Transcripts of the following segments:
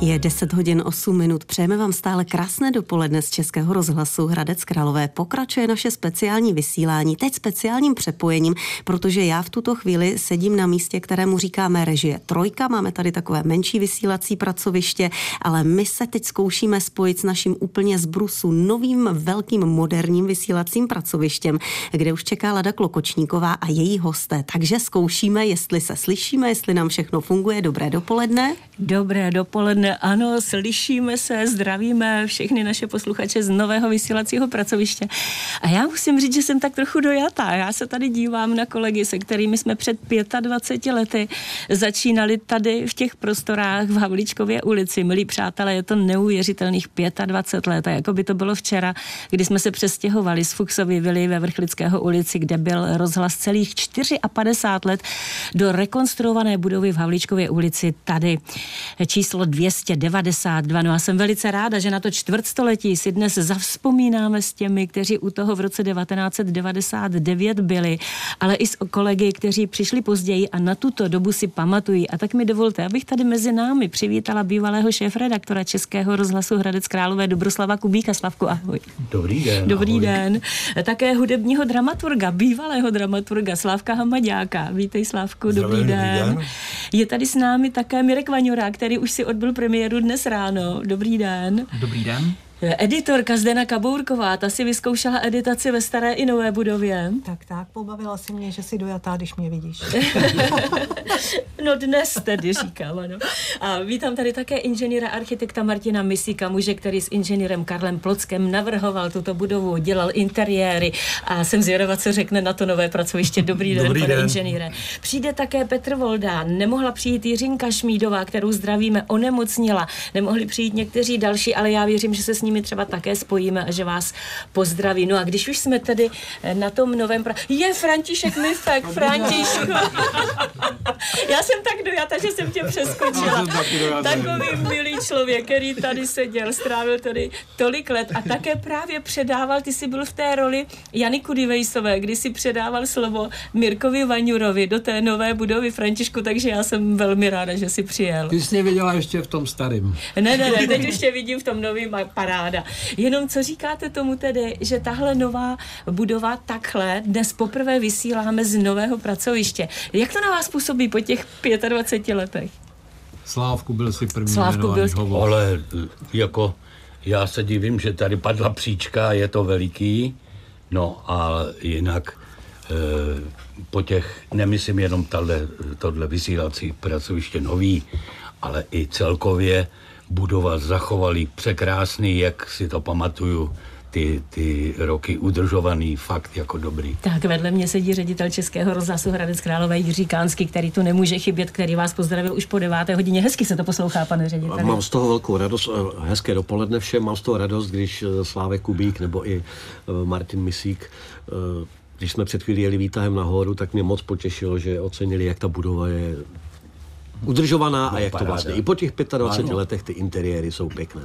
Je 10 hodin 8 minut. Přejeme vám stále krásné dopoledne z Českého rozhlasu Hradec Králové. Pokračuje naše speciální vysílání, teď speciálním přepojením, protože já v tuto chvíli sedím na místě, kterému říkáme režie Trojka. Máme tady takové menší vysílací pracoviště, ale my se teď zkoušíme spojit s naším úplně z brusu novým velkým moderním vysílacím pracovištěm, kde už čeká Lada Klokočníková a její hosté. Takže zkoušíme, jestli se slyšíme, jestli nám všechno funguje. Dobré dopoledne. Dobré dopoledne, ano, slyšíme se, zdravíme všechny naše posluchače z nového vysílacího pracoviště. A já musím říct, že jsem tak trochu dojatá. Já se tady dívám na kolegy, se kterými jsme před 25 lety začínali tady v těch prostorách v Havličkově ulici. Milí přátelé, je to neuvěřitelných 25 let. A jako by to bylo včera, kdy jsme se přestěhovali z Fuxovy vily ve Vrchlického ulici, kde byl rozhlas celých 54 let do rekonstruované budovy v Havličkově ulici tady číslo 292. No a jsem velice ráda, že na to čtvrtstoletí si dnes zavzpomínáme s těmi, kteří u toho v roce 1999 byli, ale i s kolegy, kteří přišli později a na tuto dobu si pamatují. A tak mi dovolte, abych tady mezi námi přivítala bývalého šéf-redaktora Českého rozhlasu Hradec Králové Dobroslava Kubíka. Slavku, ahoj. Dobrý den. Dobrý ahoj. den. Také hudebního dramaturga, bývalého dramaturga Slávka Hamaďáka. Vítej Slávku, dobrý, Zdravím, den. dobrý den. Je tady s námi také Mirek Vaňura, který už si odbyl premiéru dnes ráno. Dobrý den. Dobrý den. Editorka Zdena Kabourková, ta si vyzkoušela editaci ve staré i nové budově. Tak, tak, pobavila si mě, že jsi dojatá, když mě vidíš. No dnes tedy říkám, ano. A vítám tady také inženýra architekta Martina Misíka, muže, který s inženýrem Karlem Plockem navrhoval tuto budovu, dělal interiéry a jsem zvědavá, co řekne na to nové pracoviště. Dobrý den, Dobrý pane den. inženýre. Přijde také Petr Voldán, nemohla přijít Jiřinka Šmídová, kterou zdravíme, onemocnila, nemohli přijít někteří další, ale já věřím, že se s nimi třeba také spojíme a že vás pozdraví. No a když už jsme tedy eh, na tom novém... Pra... Je František Mifek, Františku. Já jsem tak dojata, že jsem tě přeskočila. Dojatý. Takový milý člověk, který tady seděl, strávil tady tolik let a také právě předával, ty jsi byl v té roli Jany Kudivejsové, kdy si předával slovo Mirkovi Vaňurovi do té nové budovy Františku, takže já jsem velmi ráda, že jsi přijel. Ty jsi mě viděla ještě v tom starém. Ne, ne, ne, teď už tě vidím v tom novém a paráda. Jenom co říkáte tomu tedy, že tahle nová budova takhle dnes poprvé vysíláme z nového pracoviště. Jak to na vás působí po těch 25 letech? Slávku byl si první Slávku byl- hovor. Ale jako já se divím, že tady padla příčka, je to veliký, no a jinak e, po těch, nemyslím jenom tahle, tohle vysílací pracoviště nový, ale i celkově budova zachovali překrásný, jak si to pamatuju, ty, ty roky udržovaný, fakt jako dobrý. Tak vedle mě sedí ředitel Českého rozhlasu Hradec Králové Jiří Kánský, který tu nemůže chybět, který vás pozdravil už po deváté hodině. Hezky se to poslouchá, pane řediteli. Mám z toho velkou radost, eh, hezké dopoledne všem, mám z toho radost, když eh, Slávek Kubík nebo i eh, Martin Misík, když jsme před chvílí jeli výtahem nahoru, tak mě moc potěšilo, že ocenili, jak ta budova je udržovaná a jak to paráda. vlastně. I po těch 25 Ano. letech ty interiéry jsou pěkné.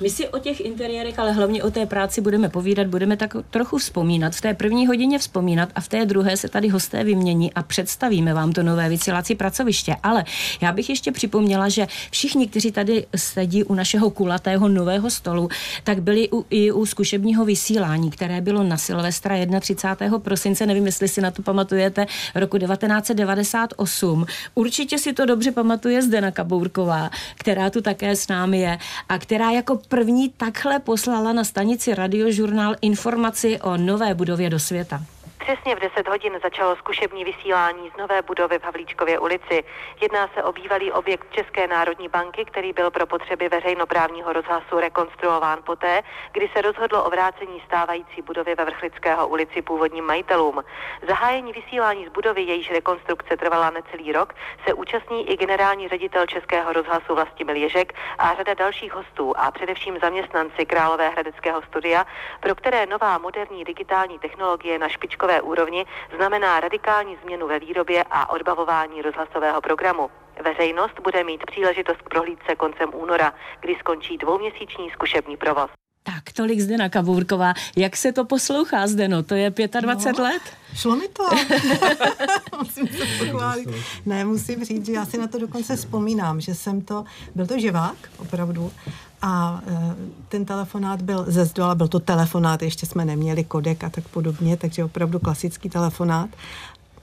My si o těch interiérech, ale hlavně o té práci budeme povídat, budeme tak trochu vzpomínat. V té první hodině vzpomínat a v té druhé se tady hosté vymění a představíme vám to nové vysílací pracoviště. Ale já bych ještě připomněla, že všichni, kteří tady sedí u našeho kulatého nového stolu, tak byli u, i u zkušebního vysílání, které bylo na Silvestra 31. prosince, nevím, jestli si na to pamatujete, roku 1998. Určitě si to dobře pamatuje Zdena Kabourková, která tu také s námi je a která jako první takhle poslala na stanici radiožurnál informaci o nové budově do světa. Přesně v 10 hodin začalo zkušební vysílání z nové budovy v Havlíčkově ulici. Jedná se o bývalý objekt České národní banky, který byl pro potřeby veřejnoprávního rozhlasu rekonstruován poté, kdy se rozhodlo o vrácení stávající budovy ve Vrchlického ulici původním majitelům. Zahájení vysílání z budovy, jejíž rekonstrukce trvala necelý rok, se účastní i generální ředitel Českého rozhlasu Vlastimil Ježek a řada dalších hostů a především zaměstnanci Králové hradeckého studia, pro které nová moderní digitální technologie na špičkové úrovni znamená radikální změnu ve výrobě a odbavování rozhlasového programu. Veřejnost bude mít příležitost k prohlídce koncem února, kdy skončí dvouměsíční zkušební provoz. Tak, tolik Zdena Kaburková. Jak se to poslouchá, Zdeno? To je 25 no, let? Šlo mi to. musím se pochválit. Ne, musím říct, že já si na to dokonce vzpomínám, že jsem to, byl to živák, opravdu, a e, ten telefonát byl ze zdola, byl to telefonát, ještě jsme neměli kodek a tak podobně, takže opravdu klasický telefonát,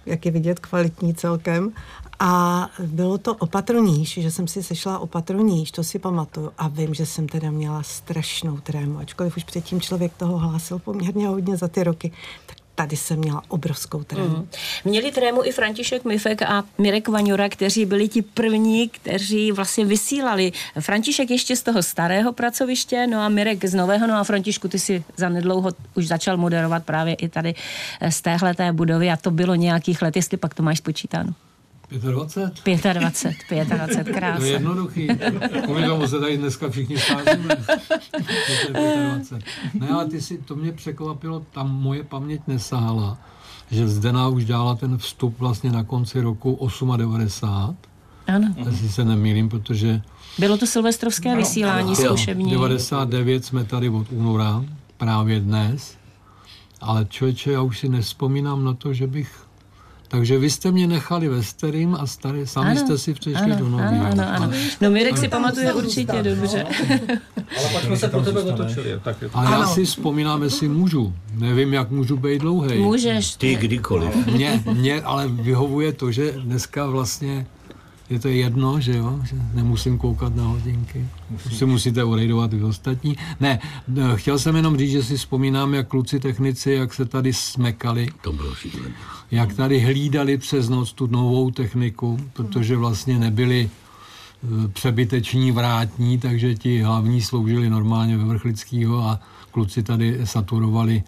jak je vidět, kvalitní celkem. A bylo to opatroníž, že jsem si sešla opatroníž, to si pamatuju. A vím, že jsem teda měla strašnou trému, ačkoliv už předtím člověk toho hlásil poměrně hodně za ty roky, tak tady jsem měla obrovskou trému. Mm. Měli trému i František Mifek a Mirek Vaňura, kteří byli ti první, kteří vlastně vysílali. František ještě z toho starého pracoviště, no a Mirek z nového, no a Františku, ty si za nedlouho už začal moderovat právě i tady z téhleté budovy a to bylo nějakých let, jestli pak to máš spočítáno. 25? 25, 25, krásně. To je jednoduchý. Kvůli tomu se tady dneska všichni scházíme. 25. Ne, ale ty si, to mě překvapilo, tam moje paměť nesáhla, že Zdena už dělala ten vstup vlastně na konci roku 98. Ano. Jestli se nemýlím, protože... Bylo to silvestrovské no, vysílání ano. zkušební. 99 jsme tady od února, právě dnes. Ale člověče, já už si nespomínám na to, že bych takže vy jste mě nechali ve starým a starý, sami ano, jste si přišli ano, do nového. Ano, ano, ano. No Mirek si pamatuje určitě dobře. Ale pak jsme se pro tebe otočili. Tak je to... Ale já si vzpomínám, jestli můžu. Nevím, jak můžu být dlouhý. Můžeš. Ty kdykoliv. Mě, mě ale vyhovuje to, že dneska vlastně je to jedno, že jo, že nemusím koukat na hodinky. Musím. Si musíte urejdovat i ostatní. Ne, chtěl jsem jenom říct, že si vzpomínám, jak kluci technici, jak se tady smekali. To bylo šílené. Jak tady hlídali přes noc tu novou techniku, protože vlastně nebyli e, přebyteční vrátní, takže ti hlavní sloužili normálně ve Vrchlického a kluci tady saturovali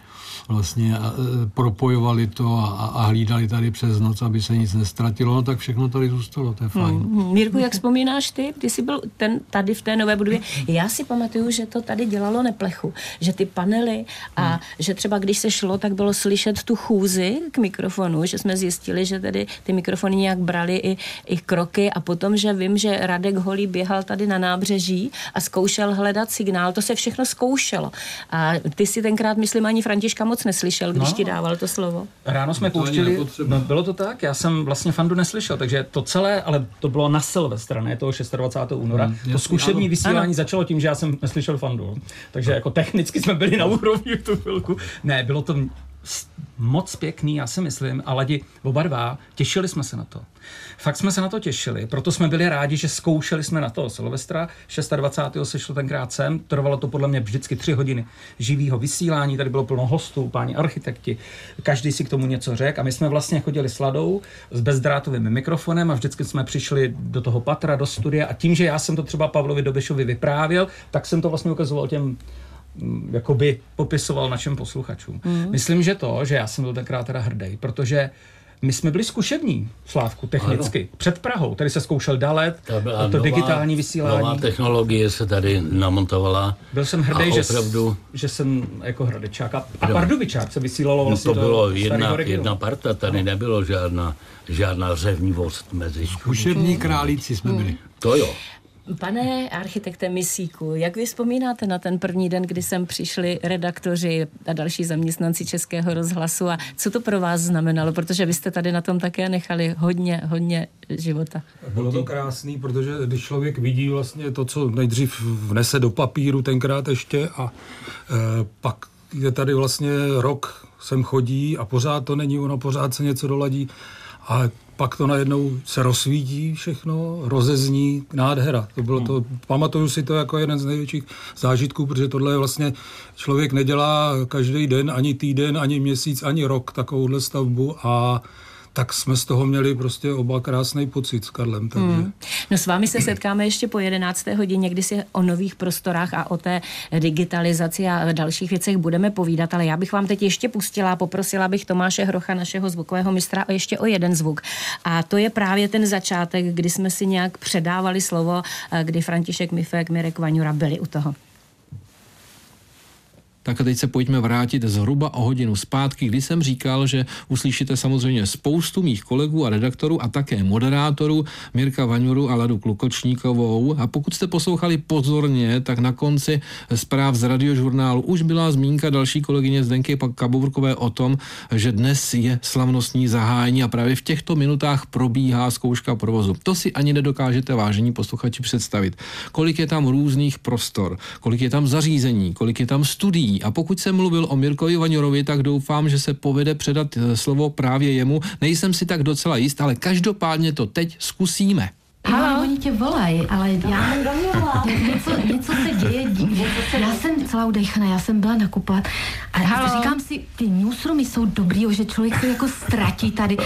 vlastně a, e, propojovali to a, a hlídali tady přes noc, aby se nic nestratilo, no tak všechno tady zůstalo, to je fajn. Hmm. Mirku, jak vzpomínáš ty? Ty jsi byl ten, tady v té nové budově. Já si pamatuju, že to tady dělalo neplechu, že ty panely a hmm. že třeba když se šlo, tak bylo slyšet tu chůzi k mikrofonu, že jsme zjistili, že tedy ty mikrofony nějak brali i, i kroky a potom, že vím, že Radek Holý běhal tady na nábřeží a zkoušel hledat signál, to se všechno zkoušelo. A ty si tenkrát, myslím, ani Františka moc neslyšel, když no, ti dával to slovo. Ráno jsme to pouštili, no, bylo to tak, já jsem vlastně Fandu neslyšel, takže to celé, ale to bylo na Silvestra, ne toho 26. února. Hmm, to zkušební ano. vysílání ano. začalo tím, že já jsem neslyšel Fandu. Takže jako technicky jsme byli na úrovni v tu chvilku. Ne, bylo to moc pěkný, já si myslím, a lidi oba dva, těšili jsme se na to. Fakt jsme se na to těšili, proto jsme byli rádi, že zkoušeli jsme na to Silvestra. 26. se šlo tenkrát sem, trvalo to podle mě vždycky tři hodiny živého vysílání, tady bylo plno hostů, páni architekti, každý si k tomu něco řekl a my jsme vlastně chodili s Ladou s bezdrátovým mikrofonem a vždycky jsme přišli do toho patra, do studia a tím, že já jsem to třeba Pavlovi Dobešovi vyprávěl, tak jsem to vlastně ukazoval těm jakoby popisoval našim posluchačům. Mm. Myslím, že to, že já jsem byl tenkrát teda hrdý, protože my jsme byli zkušební, Slávku, technicky, ano. před Prahou. Tady se zkoušel dalet, to, to nová, digitální vysílání. Nová technologie se tady namontovala. Byl jsem hrdý, že, opravdu... že jsem jako hradečák. A, a Pardubičák se vysílalo no, vlastně no to bylo jedna, jedna parta, tady no. nebylo žádná, žádná řevnivost mezi. Zkušební králíci jsme byli. To jo. Pane architekte Misíku, jak vy vzpomínáte na ten první den, kdy sem přišli redaktoři a další zaměstnanci Českého rozhlasu a co to pro vás znamenalo, protože vy jste tady na tom také nechali hodně, hodně života. Bylo to krásný, protože když člověk vidí vlastně to, co nejdřív vnese do papíru tenkrát ještě a e, pak je tady vlastně rok sem chodí a pořád to není ono, pořád se něco doladí a pak to najednou se rozsvítí všechno, rozezní, nádhera. To bylo to, pamatuju si to jako jeden z největších zážitků, protože tohle je vlastně člověk nedělá každý den, ani týden, ani měsíc, ani rok takovouhle stavbu a tak jsme z toho měli prostě oba krásný pocit s Karlem. Takže. Hmm. No s vámi se setkáme ještě po 11. hodině, kdy si o nových prostorách a o té digitalizaci a dalších věcech budeme povídat, ale já bych vám teď ještě pustila, poprosila bych Tomáše Hrocha, našeho zvukového mistra, ještě o jeden zvuk. A to je právě ten začátek, kdy jsme si nějak předávali slovo, kdy František Mifek, Mirek Vaňura byli u toho. Tak a teď se pojďme vrátit zhruba o hodinu zpátky, kdy jsem říkal, že uslyšíte samozřejmě spoustu mých kolegů a redaktorů a také moderátorů Mirka Vaňuru a Ladu Klukočníkovou. A pokud jste poslouchali pozorně, tak na konci zpráv z radiožurnálu už byla zmínka další kolegyně Zdenky Kabourkové o tom, že dnes je slavnostní zahájení a právě v těchto minutách probíhá zkouška provozu. To si ani nedokážete, vážení posluchači, představit. Kolik je tam různých prostor, kolik je tam zařízení, kolik je tam studií. A pokud jsem mluvil o Mirkovi Vaňorovi, tak doufám, že se povede předat eh, slovo právě jemu. Nejsem si tak docela jist, ale každopádně to teď zkusíme. Halo, oni tě volají, ale já něco, něco se děje, něco se já jsem celá udechaná, já jsem byla nakupovat a Halo. říkám si, ty newsroomy jsou dobrý, že člověk se jako ztratí tady,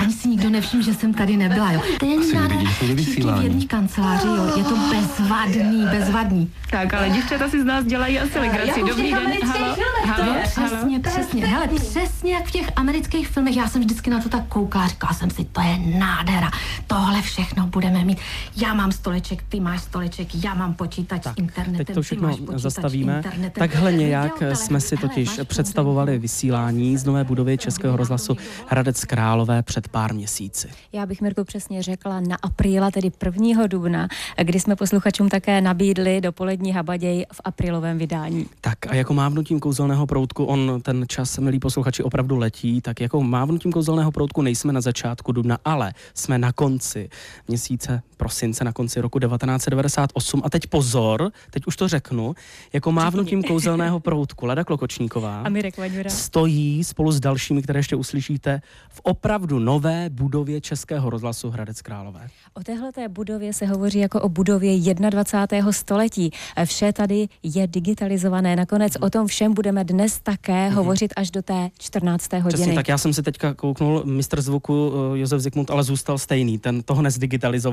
ani si nikdo nevšim, že jsem tady nebyla, jo. Ten nádher, v kanceláři, jo, je to bezvadný, bezvadný. Tak, ale děvčata si z nás dělají asi legraci. Dobrý den, halo, halo, přesně, přesně, hele, přesně jak v těch amerických filmech, já jsem vždycky na to tak koukala, říkala jsem si, to je nádhera, tohle všechno budeme mít. Já mám stoleček, ty máš stoleček, já mám počítač tak, internetem. Teď to všechno zastavíme. Internetem. Takhle nějak jsme si totiž hele, představovali vysílání z nové budovy Českého rozhlasu Hradec Králové před pár měsíci. Já bych Mirko přesně řekla na apríla, tedy 1. dubna, kdy jsme posluchačům také nabídli dopolední habaděj v aprílovém vydání. Tak a jako mávnutím kouzelného proutku, on ten čas, milí posluchači, opravdu letí, tak jako mávnutím kouzelného proutku nejsme na začátku dubna, ale jsme na konci měsíce prosince na konci roku 1998. A teď pozor, teď už to řeknu, jako mávnutím kouzelného proutku Lada Klokočníková a Mirek Vaňura. stojí spolu s dalšími, které ještě uslyšíte, v opravdu nové budově Českého rozhlasu Hradec Králové. O téhleté budově se hovoří jako o budově 21. století. Vše tady je digitalizované. Nakonec o tom všem budeme dnes také mm-hmm. hovořit až do té 14. hodiny. Přesně, tak já jsem si teďka kouknul, mistr zvuku eh, Josef Zikmund ale zůstal stejný. Ten toho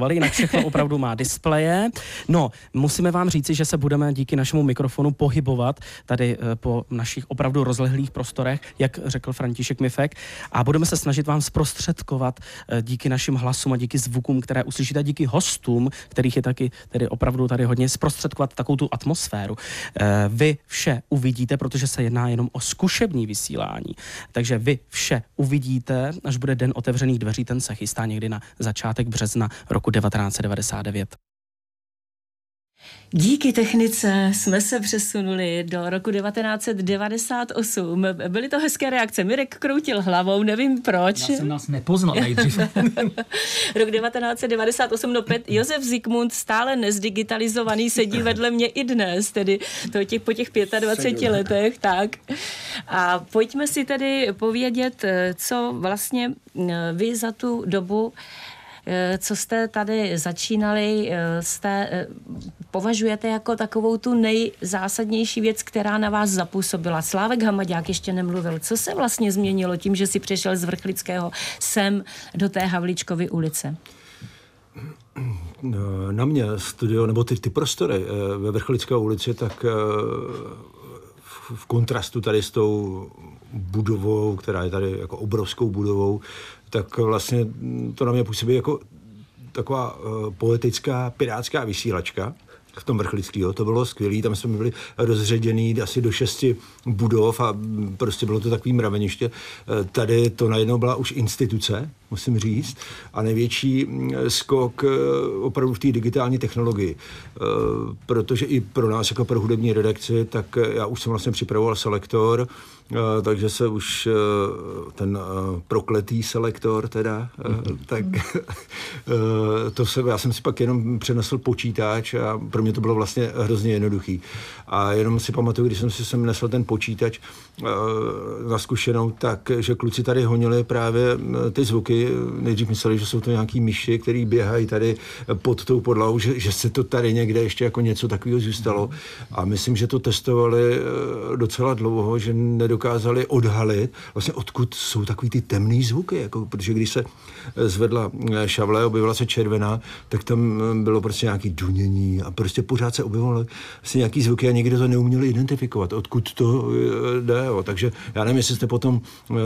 nezdigitalizovali, jinak všechno opravdu má displeje. No, musíme vám říci, že se budeme díky našemu mikrofonu pohybovat tady eh, po našich opravdu rozlehlých prostorech, jak řekl František Mifek, a budeme se snažit vám zprostředkovat eh, díky našim hlasům a díky zvukům, které uslyšíte, díky hostům, kterých je taky tedy opravdu tady hodně, zprostředkovat takovou tu atmosféru. Eh, vy vše uvidíte, protože se jedná jenom o zkušební vysílání. Takže vy vše uvidíte, až bude den otevřených dveří, ten se chystá někdy na začátek března roku 1999. Díky technice jsme se přesunuli do roku 1998. Byly to hezké reakce. Mirek kroutil hlavou, nevím proč. Já jsem nás nepoznal nejdřív. Rok 1998, no Pet, Josef Zikmund stále nezdigitalizovaný sedí vedle mě i dnes, tedy to těch, po těch 25 letech, tak. A pojďme si tedy povědět, co vlastně eh, vy za tu dobu co jste tady začínali, eh, jste, eh, považujete jako takovou tu nejzásadnější věc, která na vás zapůsobila? Slávek Hamaďák ještě nemluvil. Co se vlastně změnilo tím, že si přešel z Vrchlického sem do té Havlíčkovy ulice? Na mě studio, nebo ty, ty prostory ve Vrchlické ulici, tak v kontrastu tady s tou budovou, která je tady jako obrovskou budovou, tak vlastně to na mě působí jako taková uh, poetická pirátská vysílačka v tom vrchlického. To bylo skvělé, tam jsme byli rozředěný asi do šesti budov a prostě bylo to takový mraveniště. Eh, tady to najednou byla už instituce, musím říct, a největší mm, skok eh, opravdu v té digitální technologii. Protože i pro nás, jako pro hudební redakci, tak já už jsem vlastně připravoval selektor, Eh, takže se už eh, ten eh, prokletý selektor teda, mm-hmm. tak to se, já jsem si pak jenom přenesl počítač a pro mě to bylo vlastně hrozně jednoduchý. A jenom si pamatuju, když jsem si sem nesl ten počítač na zkušenou, tak, že kluci tady honili právě ty zvuky. Nejdřív mysleli, že jsou to nějaký myši, který běhají tady pod tou podlahou, že, že se to tady někde ještě jako něco takového zůstalo. A myslím, že to testovali docela dlouho, že nedokážu dokázali odhalit, vlastně odkud jsou takový ty temný zvuky, jako, protože když se eh, zvedla eh, šavle, objevila se červená, tak tam eh, bylo prostě nějaký dunění a prostě pořád se objevovaly vlastně nějaký zvuky a někdo to neuměli identifikovat, odkud to jde. Jo. Takže já nevím, jestli jste potom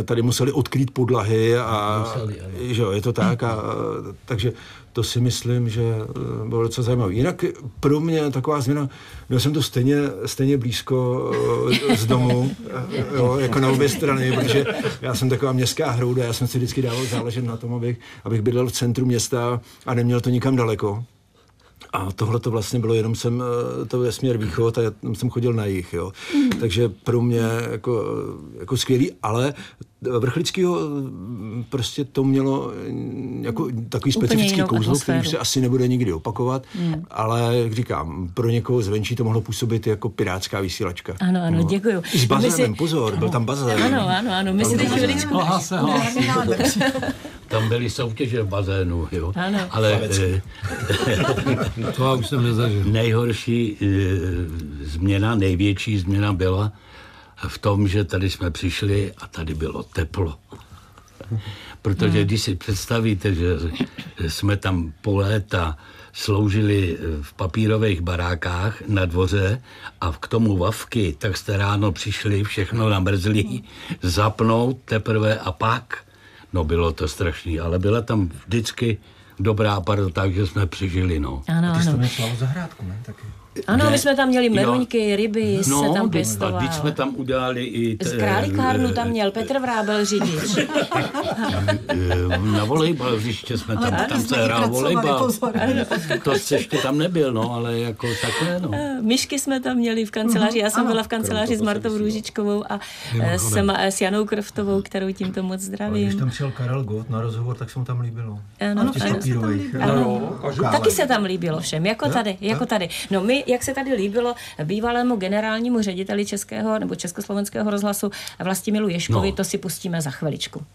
tady museli odkrýt podlahy a, museli, že jo, je to tak. A, takže to si myslím, že eh, bylo docela zajímavé. Jinak pro mě taková změna, byl jsem to stejně, stejně blízko eh, z domu, eh, jo, jako na obě strany, protože já jsem taková městská hrouda, já jsem si vždycky dával záležet na tom, abych, abych bydlel v centru města a neměl to nikam daleko. A tohle to vlastně bylo, jenom jsem, to je směr východ a já jsem chodil na jich, jo. Mm. Takže pro mě jako, jako skvělý, ale Vrchlického prostě to mělo jako takový specifický kouzlo, který se asi nebude nikdy opakovat, hmm. ale jak říkám, pro někoho zvenčí to mohlo působit jako pirátská vysílačka. Ano, ano, no. děkuju. I s bazénem, si... pozor, ano. byl tam bazén. Ano, ano, ano, my si teď chviličku... Tam byly soutěže v bazénu, jo. Ano. Ale e, to už jsem nezažil. Nejhorší e, změna, největší změna byla, v tom, že tady jsme přišli a tady bylo teplo. Protože když si představíte, že jsme tam po léta sloužili v papírových barákách na dvoře a k tomu vavky, tak jste ráno přišli, všechno namrzlí, zapnout teprve a pak. No bylo to strašný, ale byla tam vždycky dobrá parta, takže jsme přežili, no. Ano, a ty jsi to zahrádku, ne? Taky. Ano, my jsme tam měli meruňky, jo. ryby no, se tam pěstoval. A teď jsme tam udělali i... Z králikárnu tam měl Petr Vrábel řidič. Na volejbal hřiště jsme tam, tam se hrál volejbal. To ještě tam nebyl, no, ale jako takhle, no. Myšky jsme tam měli v kanceláři, já jsem byla v kanceláři s Martou Růžičkovou a s, s Janou Kroftovou, kterou tímto moc zdravím. Když tam přijel Karel Gott na rozhovor, tak se mu tam líbilo. Ano, ano, ano. Taky se tam líbilo všem, jako tady, jako tady. No my jak se tady líbilo bývalému generálnímu řediteli Českého nebo Československého rozhlasu Vlastimilu Ješkovi, no. to si pustíme za chviličku.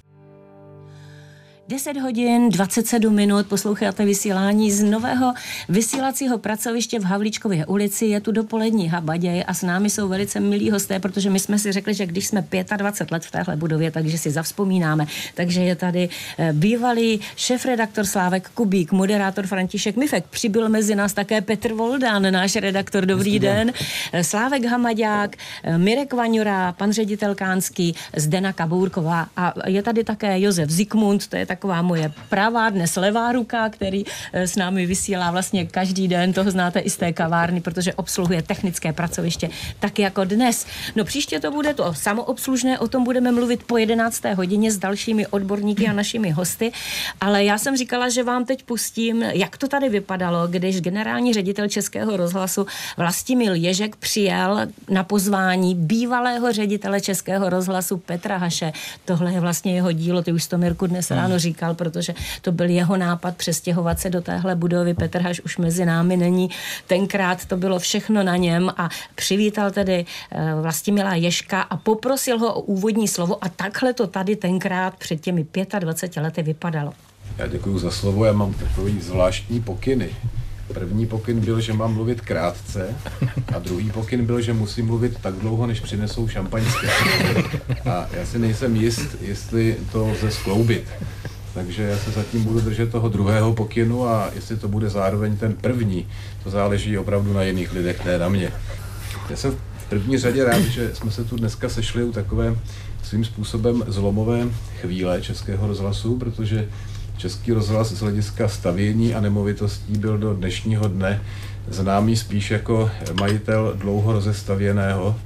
10 hodin 27 minut posloucháte vysílání z nového vysílacího pracoviště v Havlíčkově ulici. Je tu dopolední habaděj a s námi jsou velice milí hosté, protože my jsme si řekli, že když jsme 25 let v téhle budově, takže si zavzpomínáme. Takže je tady eh, bývalý šéf-redaktor Slávek Kubík, moderátor František Mifek. Přibyl mezi nás také Petr Voldán, náš redaktor. Dobrý den. den. Eh, Slávek Hamaďák, eh, Mirek Vaňura, pan ředitel Kánský, Zdena Kabourková a je tady také Josef Zikmund, to je tak taková moje pravá, dnes levá ruka, který eh, s námi vysílá vlastně každý den, toho znáte i z té kavárny, protože obsluhuje technické pracoviště, tak jako dnes. No příště to bude to samoobslužné, o tom budeme mluvit po 11. hodině s dalšími odborníky a našimi hosty, ale já jsem říkala, že vám teď pustím, jak to tady vypadalo, když generální ředitel Českého rozhlasu Vlastimil Ježek přijel na pozvání bývalého ředitele Českého rozhlasu Petra Haše. Tohle je vlastně jeho dílo, ty už to Mirku dnes ráno říkal říkal, protože to byl jeho nápad přestěhovat se do téhle budovy. Petr Haš už mezi námi není. Tenkrát to bylo všechno na něm a přivítal tedy eh, Vlastimila Ješka a poprosil ho o úvodní slovo a takhle to tady tenkrát před těmi 25 lety vypadalo. Já děkuji za slovo, já mám takový zvláštní pokyny. První pokyn byl, že mám mluvit krátce a druhý pokyn byl, že musím mluvit tak dlouho, než přinesou šampaňské. A já si nejsem jist, jestli to lze skloubit. Takže já se zatím budu držet toho druhého pokynu a jestli to bude zároveň ten první, to záleží opravdu na jiných lidech, ne na mě. Já jsem v první řadě rád, že jsme se tu dneska sešli u takové svým způsobem zlomové chvíle Českého rozhlasu, protože Český rozhlas z hlediska stavění a nemovitostí byl do dnešního dne známý spíš jako majitel dlouho rozestavěného,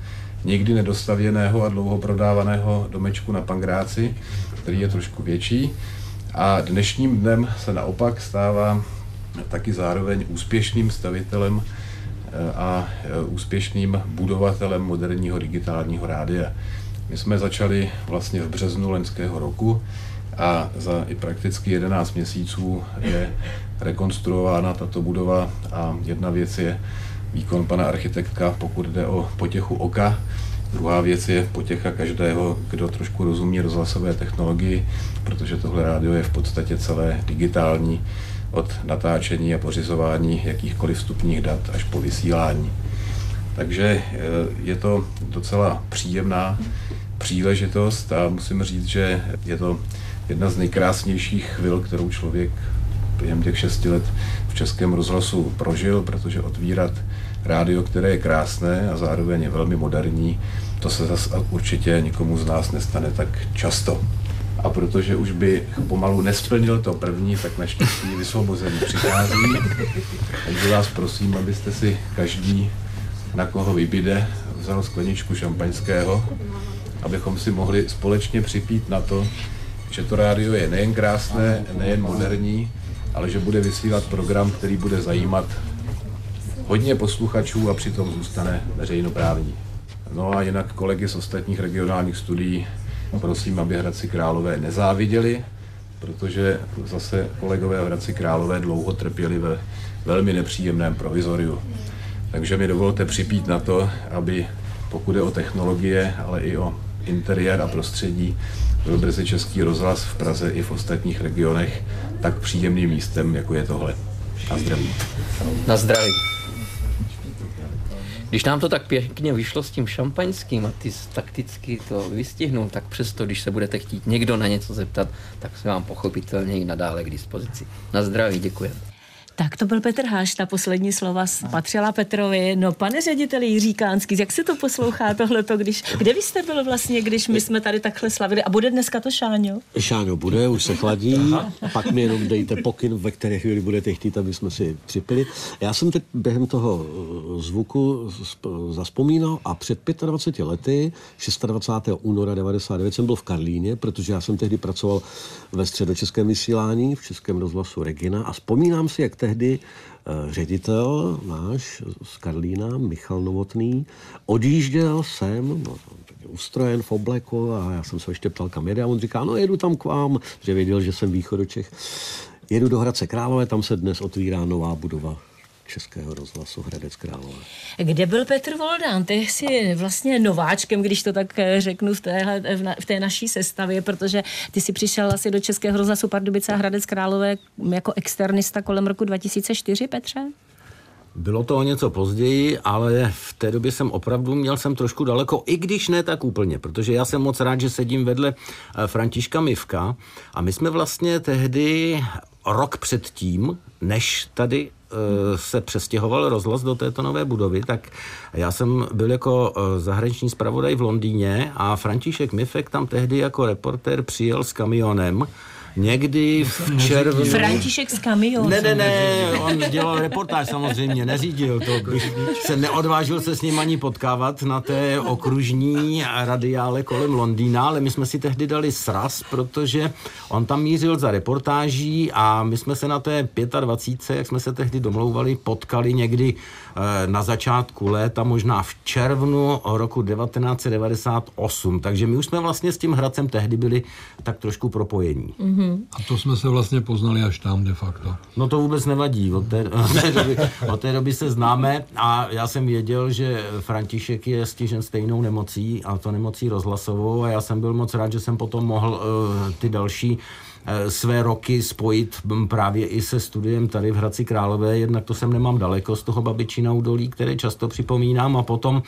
nikdy nedostavěného a dlouho prodávaného domečku na Pangráci, který je trošku větší a dnešním dnem se naopak stává taky zároveň úspěšným stavitelem eh, a eh, úspěšným budovatelem moderního digitálního rádia. My jsme začali vlastně v březnu loňského roku a za i prakticky 11 měsíců je rekonstruována tato budova a jedna věc je výkon pana architekta, pokud jde o potěchu oka, Druhá věc je potěcha každého, kdo trošku rozumí rozhlasové technologii, protože tohle rádio je v podstatě celé digitální, od natáčení a pořizování jakýchkoliv vstupních dat až po vysílání. Takže eh, je to docela příjemná příležitost a musím říct, že je to jedna z nejkrásnějších chvil, kterou člověk během těch šesti let v Českém rozhlasu prožil, protože otvírat rádio, které je krásné a zároveň je velmi moderní, to se zase určitě nikomu z nás nestane tak často. A protože už by pomalu nesplnil to první, tak naštěstí vysvobození přichází. Takže vás prosím, abyste si každý, na koho vybíde, vzal skleničku šampaňského, abychom si mohli společně připít na to, že to rádio je nejen krásné, nejen moderní, ale že bude vysílat program, který bude zajímat hodně posluchačů a přitom zůstane veřejnoprávní. No a jinak kolegy z ostatních regionálních studií prosím, aby Hradci Králové nezáviděli, protože zase kolegové v Hradci Králové dlouho trpěli ve velmi nepříjemném provizoriu. Takže mi dovolte připít na to, aby pokud je o technologie, ale i o interiér a prostředí, byl brzy Český rozhlas v Praze i v ostatních regionech tak příjemným místem, jako je tohle. Na zdraví. Na zdraví. Když nám to tak pěkně vyšlo s tím šampaňským a ty takticky to vystihnou, tak přesto, když se budete chtít někdo na něco zeptat, tak se vám pochopitelně i nadále k dispozici. Na zdraví, děkujeme. Tak to byl Petr Háš, ta poslední slova patřila Petrovi. No pane řediteli Jiří Kánský, jak se to poslouchá tohleto, když, kde vy jste byl vlastně, když my jsme tady takhle slavili a bude dneska to Šáňo? Šáňo bude, už se chladí, a pak mi jenom dejte pokyn, ve které chvíli budete chtít, aby jsme si připili. Já jsem teď během toho eh, zvuku zaspomínal a před 25 lety, 26. února 99 jsem byl v Karlíně, protože já jsem tehdy pracoval ve středočeském vysílání v Českém rozhlasu Regina a vzpomínám si, jak tehdy eh, ředitel náš z Karlína, Michal Novotný, odjížděl sem, no, ustrojen v obleku a já jsem se ještě ptal, kam jede a on říká, no jedu tam k vám, že věděl, že jsem východočech. Jedu do Hradce Králové, tam se dnes otvírá nová budova Českého rozhlasu Hradec Králové. Kde byl Petr Voldán? Ty jsi vlastně nováčkem, když to tak eh, řeknu v, téhle, v té naší sestavě, protože ty si přišel asi do Českého rozhlasu Pardubice a Hradec Králové jako externista kolem roku 2004, Petře? Bylo to o něco později, ale v té době jsem opravdu měl jsem trošku daleko, i když ne tak úplně, protože já jsem moc rád, že sedím vedle eh, Františka Mivka a my jsme vlastně tehdy rok předtím, než tady se přestěhoval rozhlas do této nové budovy, tak já jsem byl jako eh, zahraniční zpravodaj v Londýně a František Mifek tam tehdy jako reportér přijel s kamionem Někdy v červnu... František z kamionu. Ne, ne, ne, on dělal reportáž samozřejmě, neřídil to. Bych se neodvážil se s ním ani potkávat na té okružní radiále kolem Londýna, ale my jsme si tehdy dali sraz, protože on tam mířil za reportáží a my jsme se na té 25, jak jsme se tehdy domlouvali, potkali někdy eh, na začátku léta, možná v červnu roku 1998. Takže my už jsme vlastně s tím Hradcem tehdy byli tak trošku propojení. Mm-hmm. Mm-hmm. A to jsme se vlastně poznali až tam de facto. No to vůbec nevadí, od té, od té, doby, od té doby se známe a já jsem věděl, že František je stižen stejnou nemocí a to nemocí rozhlasovou a já jsem byl moc rád, že jsem potom mohl uh, ty další eh, své roky spojit právě i se studiem tady v Hradci Králové, jednak to sem nemám daleko z toho Babičina údolí, které často připomínám a potom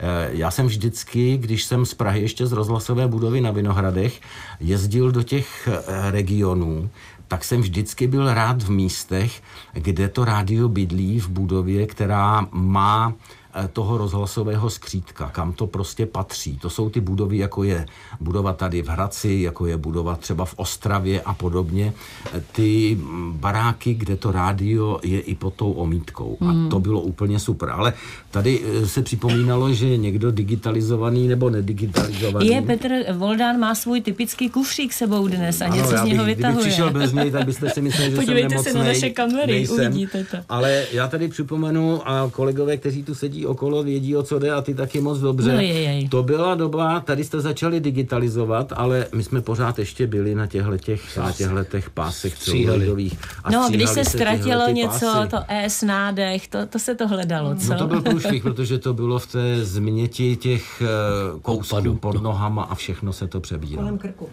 Eh, já jsem vždycky, když jsem z Prahy ještě z rozhlasové budovy na Vinohradech, jezdil do těch eh, regionů, tak jsem vždycky byl rád v místech, kde to rádio bydlí v budově, která má Eh, toho rozhlasového skřítka, kam to prostě patří. To jsou ty budovy, jako je budova tady v Hradci, jako je budova třeba v Ostravě a podobně. Eh, ty baráky, kde to rádio je i pod tou omítkou. A hmm. to bylo úplně super. Ale tady eh, se připomínalo, že někdo digitalizovaný nebo nedigitalizovaný. Je, Petr Voldán má svůj typický kufřík sebou dnes a ano, něco z něho bych, vytahuje. Kdybych přišel bez něj, tak byste si mysleli, že Podívejte jsem nemocnej. se na naše kamery, nejsem. uvidíte to. Ale já tady připomenu a kolegové, kteří tu sedí okolo, vědí, o co jde a ty taky moc dobře. No, je, je. To byla doba, tady jste začali digitalizovat, ale my jsme pořád ještě byli na těchto těch, na těchto těch pásech celuloidových. No, když se ztratilo něco, pásy. to S nádech, to, to se to hledalo, co? No to byl průšvih, protože to bylo v té změti těch uh, kousků pod nohama a všechno se to přebíralo. Kolem krku.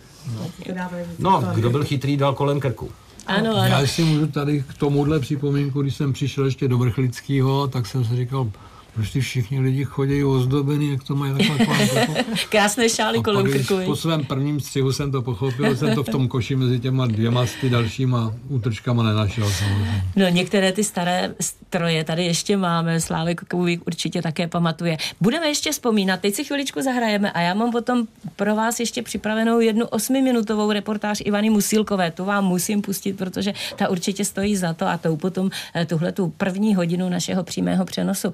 No, no kdo byl chytrý, dal kolem krku. Ano, ano. Já si můžu tady k tomuhle připomínku, když jsem přišel ještě do Vrchlického, tak jsem si říkal, prostě všichni lidi chodí ozdobený, jak to mají takhle. Krásné šály kolem krku. Po svém prvním střihu jsem to pochopil, jsem to v tom koši mezi těma dvěma ty dalšíma útrčkama nenašel samozřejmě. No některé ty staré stroje tady ještě máme, Slávek Koubík určitě také pamatuje. Budeme ještě vzpomínat, teď si chviličku zahrajeme a já mám potom pro vás ještě připravenou jednu osmiminutovou reportáž Ivany Musílkové. Tu vám musím pustit, protože ta určitě stojí za to a tou potom eh, tuhle tu první hodinu našeho přímého přenosu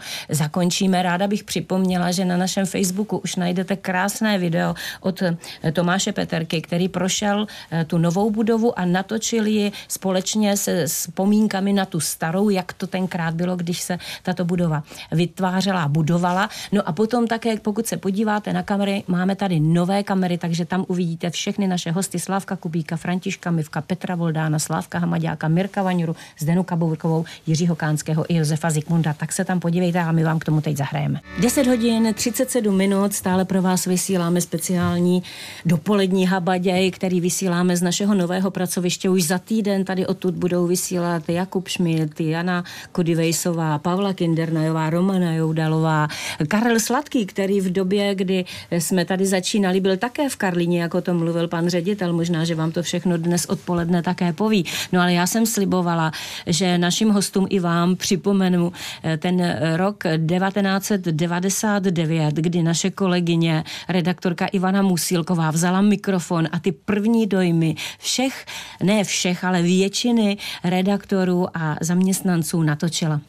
zakončíme. Ráda bych připomněla, že na našem Facebooku už najdete krásné video od eh, Tomáše Peterky, který prošel eh, tu novou budovu a natočil ji společně se vzpomínkami na tu starou, jak to tenkrát bylo, když se tato budova vytvářela a budovala. No a potom také, pokud se podíváte na kamery, máme tady nové kamery, takže tam uvidíte všechny naše hosty Slávka Kubíka, Františka Mivka, Petra Voldána, Slávka Hamaďáka, Mirka Vaňuru, Zdenu Kabourkovou, Jiřího Kánského i Josefa Zikmunda. Tak se tam podívejte a my vám k tomu teď zahrajeme. 10 hodin 37 minut, stále pro vás vysíláme speciální dopolední habaděj, který vysíláme z našeho nového pracoviště. Už za týden tady odtud budou vysílat Jakub Šmit, Jana Kodivejsová, Pavla Kindernajová, Romana Joudalová, Karel Sladký, který v době, kdy jsme tady začínali, byl také v Karlině, jako to mluvil pan ředitel. Možná, že vám to všechno dnes odpoledne také poví. No ale já jsem slibovala, že našim hostům i vám připomenu eh, ten rok 1999, kdy naše kolegyně, redaktorka Ivana Musílková vzala mikrofon a ty první dojmy všech, ne všech, ale většiny redaktorů a zaměstnanců natočila.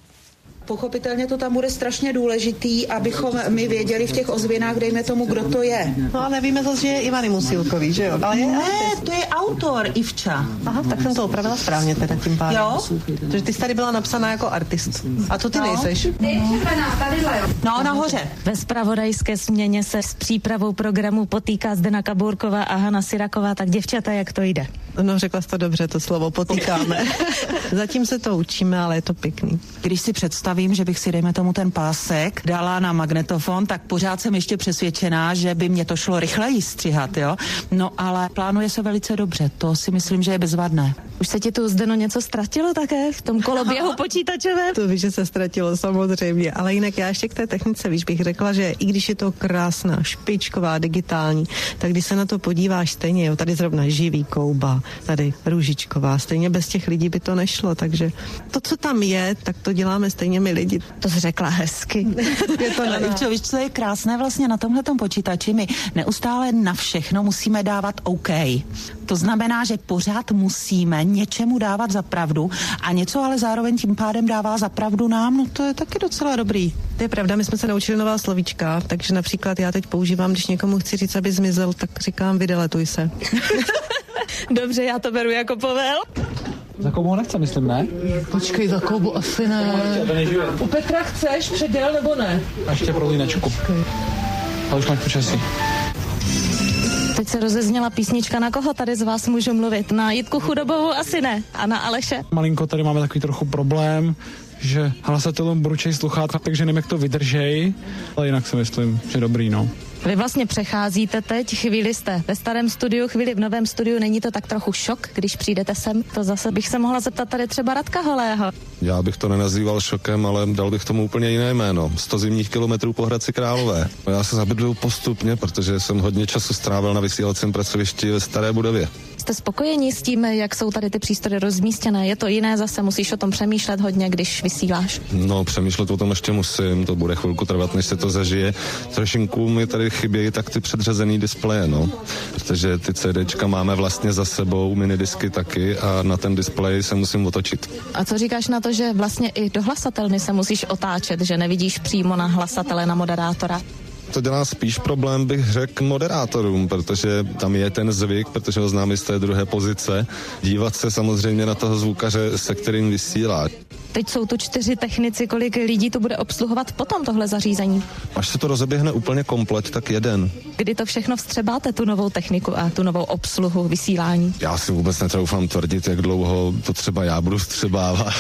Pochopitelně to tam bude strašně důležitý, abychom my věděli v těch ozvěnách, dejme tomu, kdo to je. No a nevíme zase, že je Ivany Musilkový, že jo? Ale je, ne, to je autor Ivča. Aha, tak jsem to opravila správně teda tím pádem. Jo? Takže ty jsi tady byla napsaná jako artist. A to ty no. nejseš. No, nahoře. Ve spravodajské směně se s přípravou programu potýká Zdena Kaburková a Hana Siraková, tak děvčata, jak to jde? No, řekla jsi to dobře, to slovo potýkáme. Zatím se to učíme, ale je to pěkný. Když si představím, že bych si, dejme tomu, ten pásek dala na magnetofon, tak pořád jsem ještě přesvědčená, že by mě to šlo rychleji střihat, jo. No, ale plánuje se velice dobře, to si myslím, že je bezvadné. Už se ti tu Zdeno něco ztratilo také v tom koloběhu počítačovém? To víš, že se ztratilo samozřejmě, ale jinak já ještě k té technice, víš, bych řekla, že i když je to krásná, špičková, digitální, tak když se na to podíváš stejně, jo, tady zrovna živý kouba, tady Růžičková. Stejně bez těch lidí by to nešlo, takže to, co tam je, tak to děláme stejně my lidi. To jsi řekla hezky. je to ne, víš, co je krásné vlastně na tomhle počítači? My neustále na všechno musíme dávat OK. To znamená, že pořád musíme něčemu dávat za pravdu a něco ale zároveň tím pádem dává za pravdu nám, no to je taky docela dobrý. To je pravda, my jsme se naučili nová slovíčka, takže například já teď používám, když někomu chci říct, aby zmizel, tak říkám vydeletuj se. Dobře, já to beru jako povel. Za Koubu nechce, myslím, ne? Počkej, za Koubu asi ne. U Petra chceš předěl nebo ne? A ještě pro Linečku. Ale už máš počasí. Teď se rozezněla písnička, na koho tady z vás můžu mluvit? Na Jitku Chudobovou asi ne. A na Aleše? Malinko tady máme takový trochu problém, že hlasatelům bručej sluchátka, takže nevím, jak to vydržej, ale jinak si myslím, že dobrý, no. Vy vlastně přecházíte teď, chvíli jste ve starém studiu, chvíli v novém studiu, není to tak trochu šok, když přijdete sem? To zase bych se mohla zeptat tady třeba Radka Holého. Já bych to nenazýval šokem, ale dal bych tomu úplně jiné jméno. 100 zimních kilometrů po Hradci Králové. Já se zabydluju postupně, protože jsem hodně času strávil na vysílacím pracovišti ve staré budově. Jste spokojení s tím, jak jsou tady ty přístroje rozmístěné? Je to jiné zase, musíš o tom přemýšlet hodně, když vysíláš? No, přemýšlet o tom ještě musím, to bude chvilku trvat, než se to zažije. Trošinku mi tady chybějí tak ty předřazený displeje, no. Protože ty CDčka máme vlastně za sebou, minidisky taky a na ten displej se musím otočit. A co říkáš na to, že vlastně i do hlasatelny se musíš otáčet, že nevidíš přímo na hlasatele, na moderátora? To dělá spíš problém, bych řekl, moderátorům, protože tam je ten zvyk, protože ho známe z té druhé pozice, dívat se samozřejmě na toho zvukaře, se kterým vysílá. Teď jsou tu čtyři technici, kolik lidí tu bude obsluhovat potom tohle zařízení? Až se to rozeběhne úplně komplet, tak jeden. Kdy to všechno vstřebáte, tu novou techniku a tu novou obsluhu vysílání? Já si vůbec netroufám tvrdit, jak dlouho to třeba já budu vstřebávat.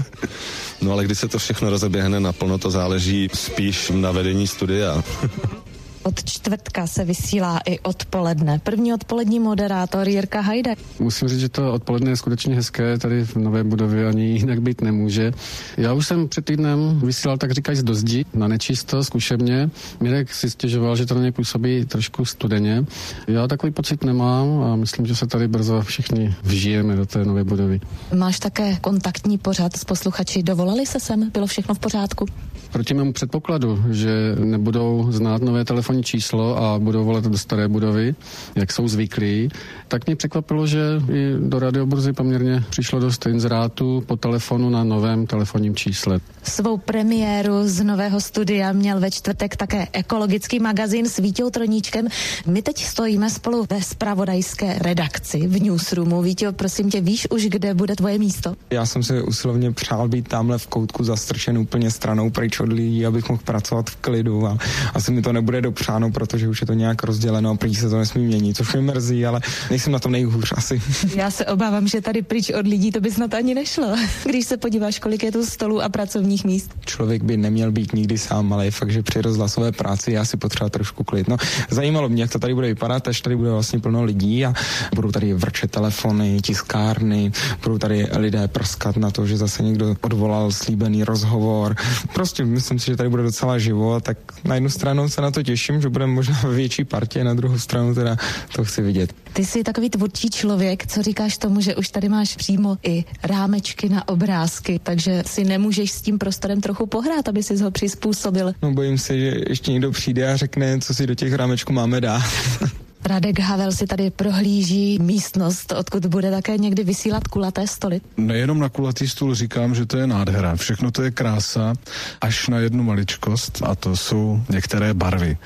no ale když se to všechno rozeběhne naplno, to záleží spíš na vedení studia. Od čtvrtka se vysílá i odpoledne. První odpolední moderátor Jirka Hajde. Musím říct, že to odpoledne je skutečně hezké, tady v nové budově ani jinak být nemůže. Já už jsem před týdnem vysílal, tak říkají, do zdi, na nečisto, zkušebně. Mirek si stěžoval, že to na něj působí trošku studeně. Já takový pocit nemám a myslím, že se tady brzo všichni vžijeme do té nové budovy. Máš také kontaktní pořad s posluchači. Dovolali se sem? Bylo všechno v pořádku? Proti mému předpokladu, že nebudou znát nové telefonní číslo a budou volat do staré budovy, jak jsou zvyklí, tak mě překvapilo, že i do radioburzy poměrně přišlo dost inzerátů po telefonu na novém telefonním čísle. Svou premiéru z nového studia měl ve čtvrtek také ekologický magazín s Vítěou Troníčkem. My teď stojíme spolu ve spravodajské redakci v Newsroomu. Vítě, prosím tě, víš už, kde bude tvoje místo? Já jsem si usilovně přál být tamhle v koutku zastrčen úplně stranou pryč od lidí, abych mohl pracovat v klidu a asi mi to nebude dopřáno, protože už je to nějak rozděleno, prý se to nesmí měnit, což mě mrzí, ale nejsem na tom nejhůř asi. Já se obávám, že tady pryč od lidí to by snad ani nešlo. Když se podíváš, kolik je tu stolů a pracovních míst. Člověk by neměl být nikdy sám, ale je fakt, že při rozhlasové práci já si potřeba trošku klid. No, zajímalo mě, jak to tady bude vypadat, až tady bude vlastně plno lidí a budou tady vrčet telefony, tiskárny, budou tady lidé prskat na to, že zase někdo odvolal slíbený rozhovor. Prostě myslím si, že tady bude docela živo, tak na jednu stranu se na to těším, že budeme možná ve větší partě, na druhou stranu teda to chci vidět. Ty jsi takový tvůrčí člověk, co říkáš tomu, že už tady máš přímo i rámečky na obrázky, takže si nemůžeš s tím prostorem trochu pohrát, aby si ho přizpůsobil. No bojím se, že ještě někdo přijde a řekne, co si do těch rámečků máme dát. Radek Havel si tady prohlíží místnost, odkud bude také někdy vysílat kulaté stoly. Nejenom na kulatý stůl říkám, že to je nádhera. Všechno to je krása, až na jednu maličkost a to jsou některé barvy.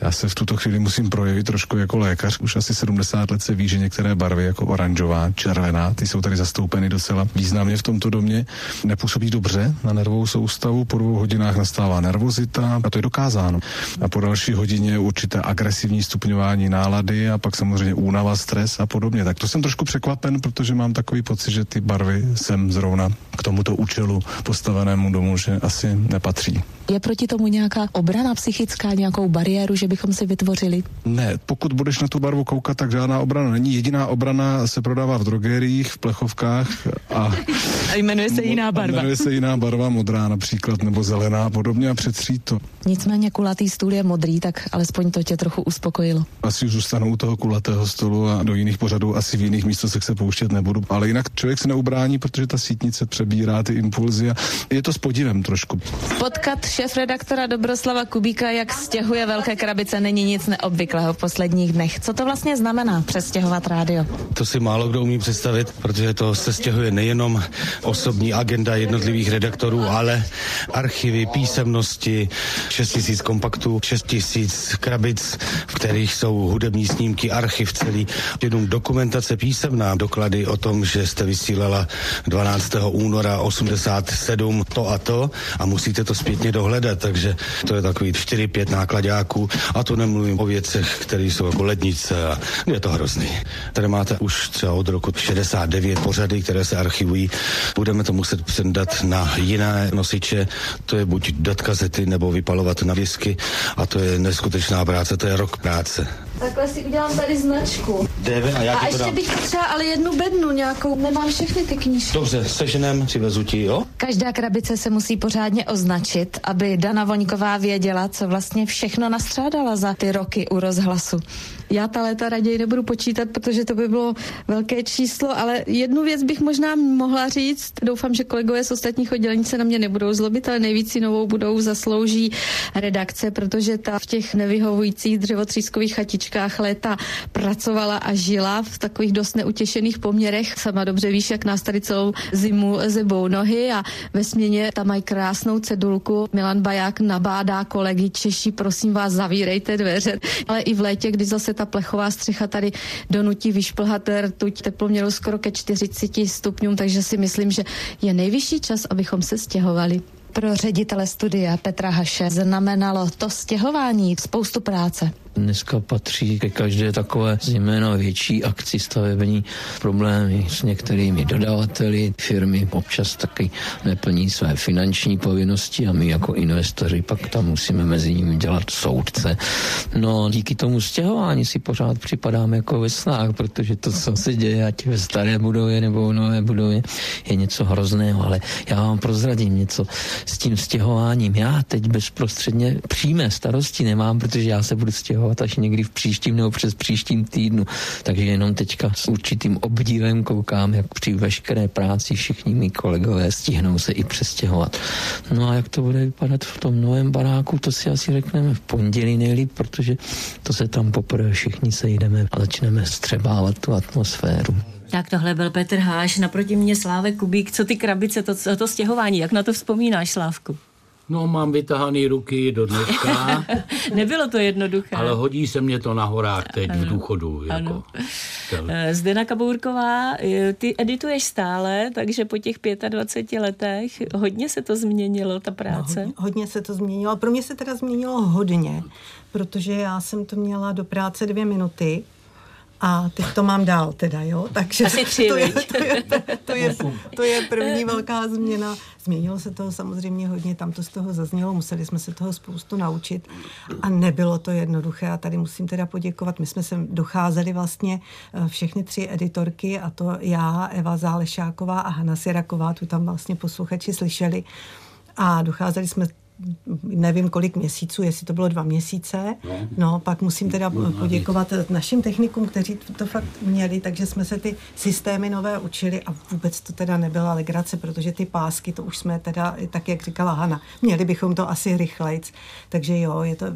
Já se v tuto chvíli musím projevit trošku jako lékař. Už asi 70 let se ví, že některé barvy jako oranžová, červená, ty jsou tady zastoupeny docela významně v tomto domě. Nepůsobí dobře na nervovou soustavu, po dvou hodinách nastává nervozita a to je dokázáno. A po další hodině určité agresivní stupňování nálady nálady a pak samozřejmě únava, stres a podobně. Tak to jsem trošku překvapen, protože mám takový pocit, že ty barvy sem zrovna k tomuto účelu postavenému domu, že asi nepatří. Je proti tomu nějaká obrana psychická, nějakou bariéru, že bychom si vytvořili? Ne, pokud budeš na tu barvu koukat, tak žádná obrana není. Jediná obrana se prodává v drogeriích, v plechovkách a... a jmenuje se jiná barva. Jmenuje se jiná barva, modrá například, nebo zelená a podobně a přetřít to. Nicméně kulatý stůl je modrý, tak alespoň to tě trochu uspokojilo. Asi už zůstanu u toho kulatého stolu a do jiných pořadů asi v jiných místech se pouštět nebudu. Ale jinak člověk se neubrání, protože ta sítnice přebírá ty impulzy a je to s podivem trošku. Potkat šéf redaktora Dobroslava Kubíka, jak stěhuje velké krabice, není nic neobvyklého v posledních dnech. Co to vlastně znamená přestěhovat rádio? To si málo kdo umí představit, protože to se stěhuje nejenom osobní agenda jednotlivých redaktorů, ale archivy, písemnosti, 6000 kompaktů, 6000 krabic, v kterých jsou hudební snímky, archiv celý, jenom dokumentace písemná, doklady o tom, že jste vysílala 12. února 87 to a to a musíte to zpětně dohledat, takže to je takový 4-5 nákladáků a to nemluvím o věcech, které jsou jako lednice a je to hrozný. Tady máte už třeba od roku 69 pořady, které se archivují. Budeme to muset předat na jiné nosiče, to je buď dat kazety nebo vypalovat na disky a to je neskutečná práce, to je rok práce. Takhle si udělám tady značku. Deve, a já a ti to ještě dám. bych potřeba ale jednu bednu nějakou. Nemám všechny ty knížky. Dobře, seženem, přivezu ti, jo? Každá krabice se musí pořádně označit, aby Dana Voňková věděla, co vlastně všechno nastřádala za ty roky u rozhlasu. Já ta léta raději nebudu počítat, protože to by bylo velké číslo, ale jednu věc bych možná mohla říct. Doufám, že kolegové z ostatních oddělení se na mě nebudou zlobit, ale nejvíc si novou budou zaslouží redakce, protože ta v těch nevyhovujících dřevotřískových chatičkách léta pracovala a žila v takových dost neutěšených poměrech. Sama dobře víš, jak nás tady celou zimu zebou nohy a ve směně tam mají krásnou cedulku. Milan Baják nabádá kolegy Češi, prosím vás, zavírejte dveře. Ale i v létě, kdy zase ta plechová střecha tady donutí vyšplhat rtuť teploměru skoro ke 40 stupňům, takže si myslím, že je nejvyšší čas, abychom se stěhovali. Pro ředitele studia Petra Haše znamenalo to stěhování spoustu práce. Dneska patří ke každé takové zejména větší akci stavební problémy s některými dodavateli. Firmy občas taky neplní své finanční povinnosti a my jako investoři pak tam musíme mezi nimi dělat soudce. No díky tomu stěhování si pořád připadáme jako ve snách, protože to, co se děje, ať ve staré budově nebo v nové budově, je něco hrozného, ale já vám prozradím něco s tím stěhováním. Já teď bezprostředně přímé starosti nemám, protože já se budu stěhovat až někdy v příštím nebo přes příštím týdnu. Takže jenom teďka s určitým obdivem koukám, jak při veškeré práci všichni mý kolegové stihnou se i přestěhovat. No a jak to bude vypadat v tom novém baráku, to si asi řekneme v pondělí nejlíp, protože to se tam poprvé všichni sejdeme a začneme střebávat tu atmosféru. Tak tohle byl Petr Háš, naproti mě Slávek Kubík. Co ty krabice, to, to stěhování, jak na to vzpomínáš, Slávku? No, mám vytahaný ruky do dneška. Nebylo to jednoduché. Ale hodí se mě to na horách teď ano, v důchodu. Jako. Ano. Zdena Kabourková, eh, ty edituješ stále, takže po těch 25 letech hodně se to změnilo, ta práce? No, hodně, hodně se to změnilo. Pro mě se teda změnilo hodně, protože já jsem to měla do práce dvě minuty a teď to mám dál teda, jo? Takže Asi tři, to, je, to, je, to, je, to je první velká změna. Změnilo se toho samozřejmě hodně, tam to z toho zaznělo, museli jsme se toho spoustu naučit a nebylo to jednoduché a tady musím teda poděkovat. My jsme sem docházeli vlastně eh, všechny tři editorky a to já, Eva Zálešáková a Hanna Siraková, tu tam vlastně posluchači slyšeli a docházeli jsme nevím kolik měsíců, jestli to bylo dva měsíce. No, no pak musím teda poděkovat našim technikům, kteří to fakt měli, takže jsme se ty systémy nové učili a vůbec to teda nebyla legrace, protože ty pásky, to už jsme teda, tak jak říkala Hana, měli bychom to asi rychlejc. Takže jo, je to,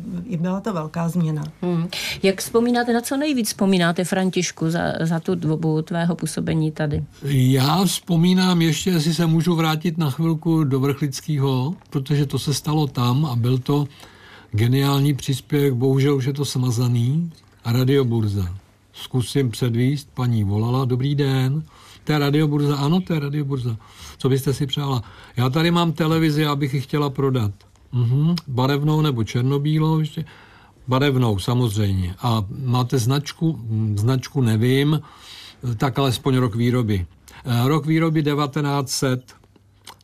byla to velká změna. Hmm. Jak vzpomínáte, na co nejvíc vzpomínáte, Františku, za, za tu dobu tvého působení tady? Já vzpomínám ještě, jestli se můžu vrátit na chvilku do Vrchlického, protože to se stalo stalo tam a byl to geniální příspěvek, bohužel už je to smazaný, a radioburza. Zkusím předvíst, paní volala, dobrý den, to je radioburza, ano, to je radioburza. Co byste si přála? Já tady mám televizi, abych ji chtěla prodat. Mhm, barevnou nebo černobílou ještě? Barevnou, samozřejmě. A máte značku? Značku nevím, tak alespoň rok výroby. Eh, rok výroby 1900,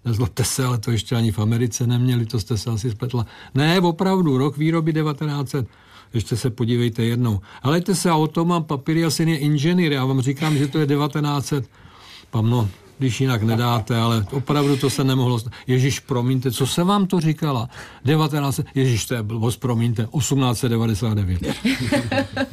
Nezlobte se, ale to ještě ani v Americe neměli, to jste se asi spletla. Ne, opravdu, rok výroby 1900. Ještě se podívejte jednou. Helejte se, a o tom mám papíry, asi je inženýr. Já vám říkám, že to je 1900. Pam, no, když jinak nedáte, ale opravdu to se nemohlo stát. Ježíš, promiňte, co se vám to říkala? 19. Ježíš, to je blbost, promiňte, 1899.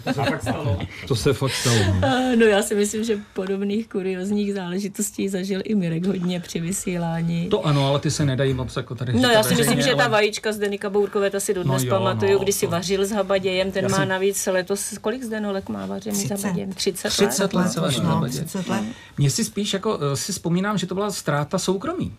to se fakt stalo. To se fakt stalo. No. no já si myslím, že podobných kuriozních záležitostí zažil i Mirek hodně při vysílání. To ano, ale ty se nedají moc jako tady. No já si myslím, že ta vajíčka z Denika Bourkové, ta si dodnes no, jo, pamatuju, no, když si vařil s habadějem, ten já má jsem... navíc letos, kolik zdenolek má vařený 30. s habadějem? 30, 30 let. 30 let, 30 let. Mně si spíš jako eh, si vzpomínám, že to byla ztráta soukromí.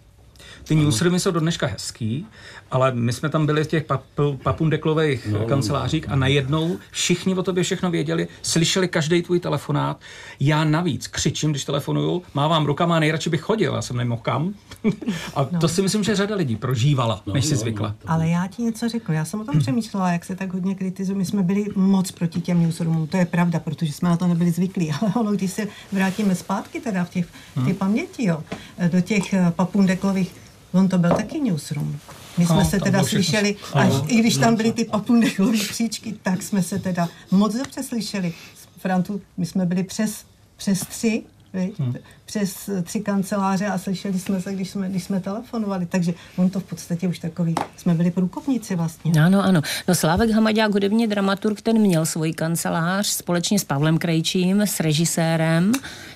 Ty newsroomy jsou do dneška hezký, ale my jsme tam byli v těch pap- papundeklových no, kancelářích a najednou všichni o tobě všechno věděli, slyšeli každý tvůj telefonát. Já navíc křičím, když telefonuju, mávám rukama a nejradši bych chodil, já jsem nemohl kam. a no. to si myslím, že řada lidí prožívala, no, než si no, zvykla. No. Ale já ti něco řeknu, já jsem o tom přemýšlela, jak se tak hodně kritizuje. My jsme byli moc proti těm newsroomům, to je pravda, protože jsme na to nebyli zvyklí, ale ono, když se vrátíme zpátky teda v těch, v těch hmm. paměti, jo, do těch eh, papundeklových On to byl taky newsroom. My jsme no, se teda slyšeli, až, no, i když tam byly ty papundekové příčky, tak jsme se teda moc dobře slyšeli. Frantu, my jsme byli přes, přes tři hmm. přes tři kanceláře a slyšeli jsme se, když jsme, když jsme telefonovali, takže on to v podstatě už takový, jsme byli průkopníci vlastně. Ano, ano. No Slávek Hamaďák, hudební dramaturg, ten měl svoji kancelář společně s Pavlem Krejčím, s režisérem,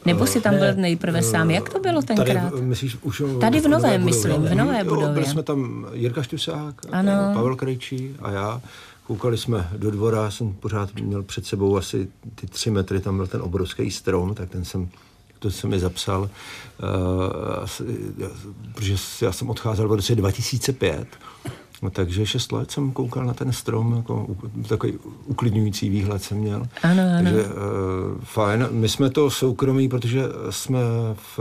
nebo si tam byl nejprve sám? Jak to bylo tenkrát? Tady, myslíš, už tady v novém, myslím, v nové budově. Byli jsme tam Jirka Štusák, ano. Pavel Krejčí a já. Koukali jsme do dvora, jsem pořád měl před sebou asi ty tři metry, tam byl ten obrovský strom, tak ten jsem to jsem mi zapsal, uh, protože já jsem odcházel v roce 2005, No, takže šest let jsem koukal na ten strom, jako takový uklidňující výhled jsem měl. Ano, ano. Takže uh, fajn. My jsme to soukromí, protože jsme v,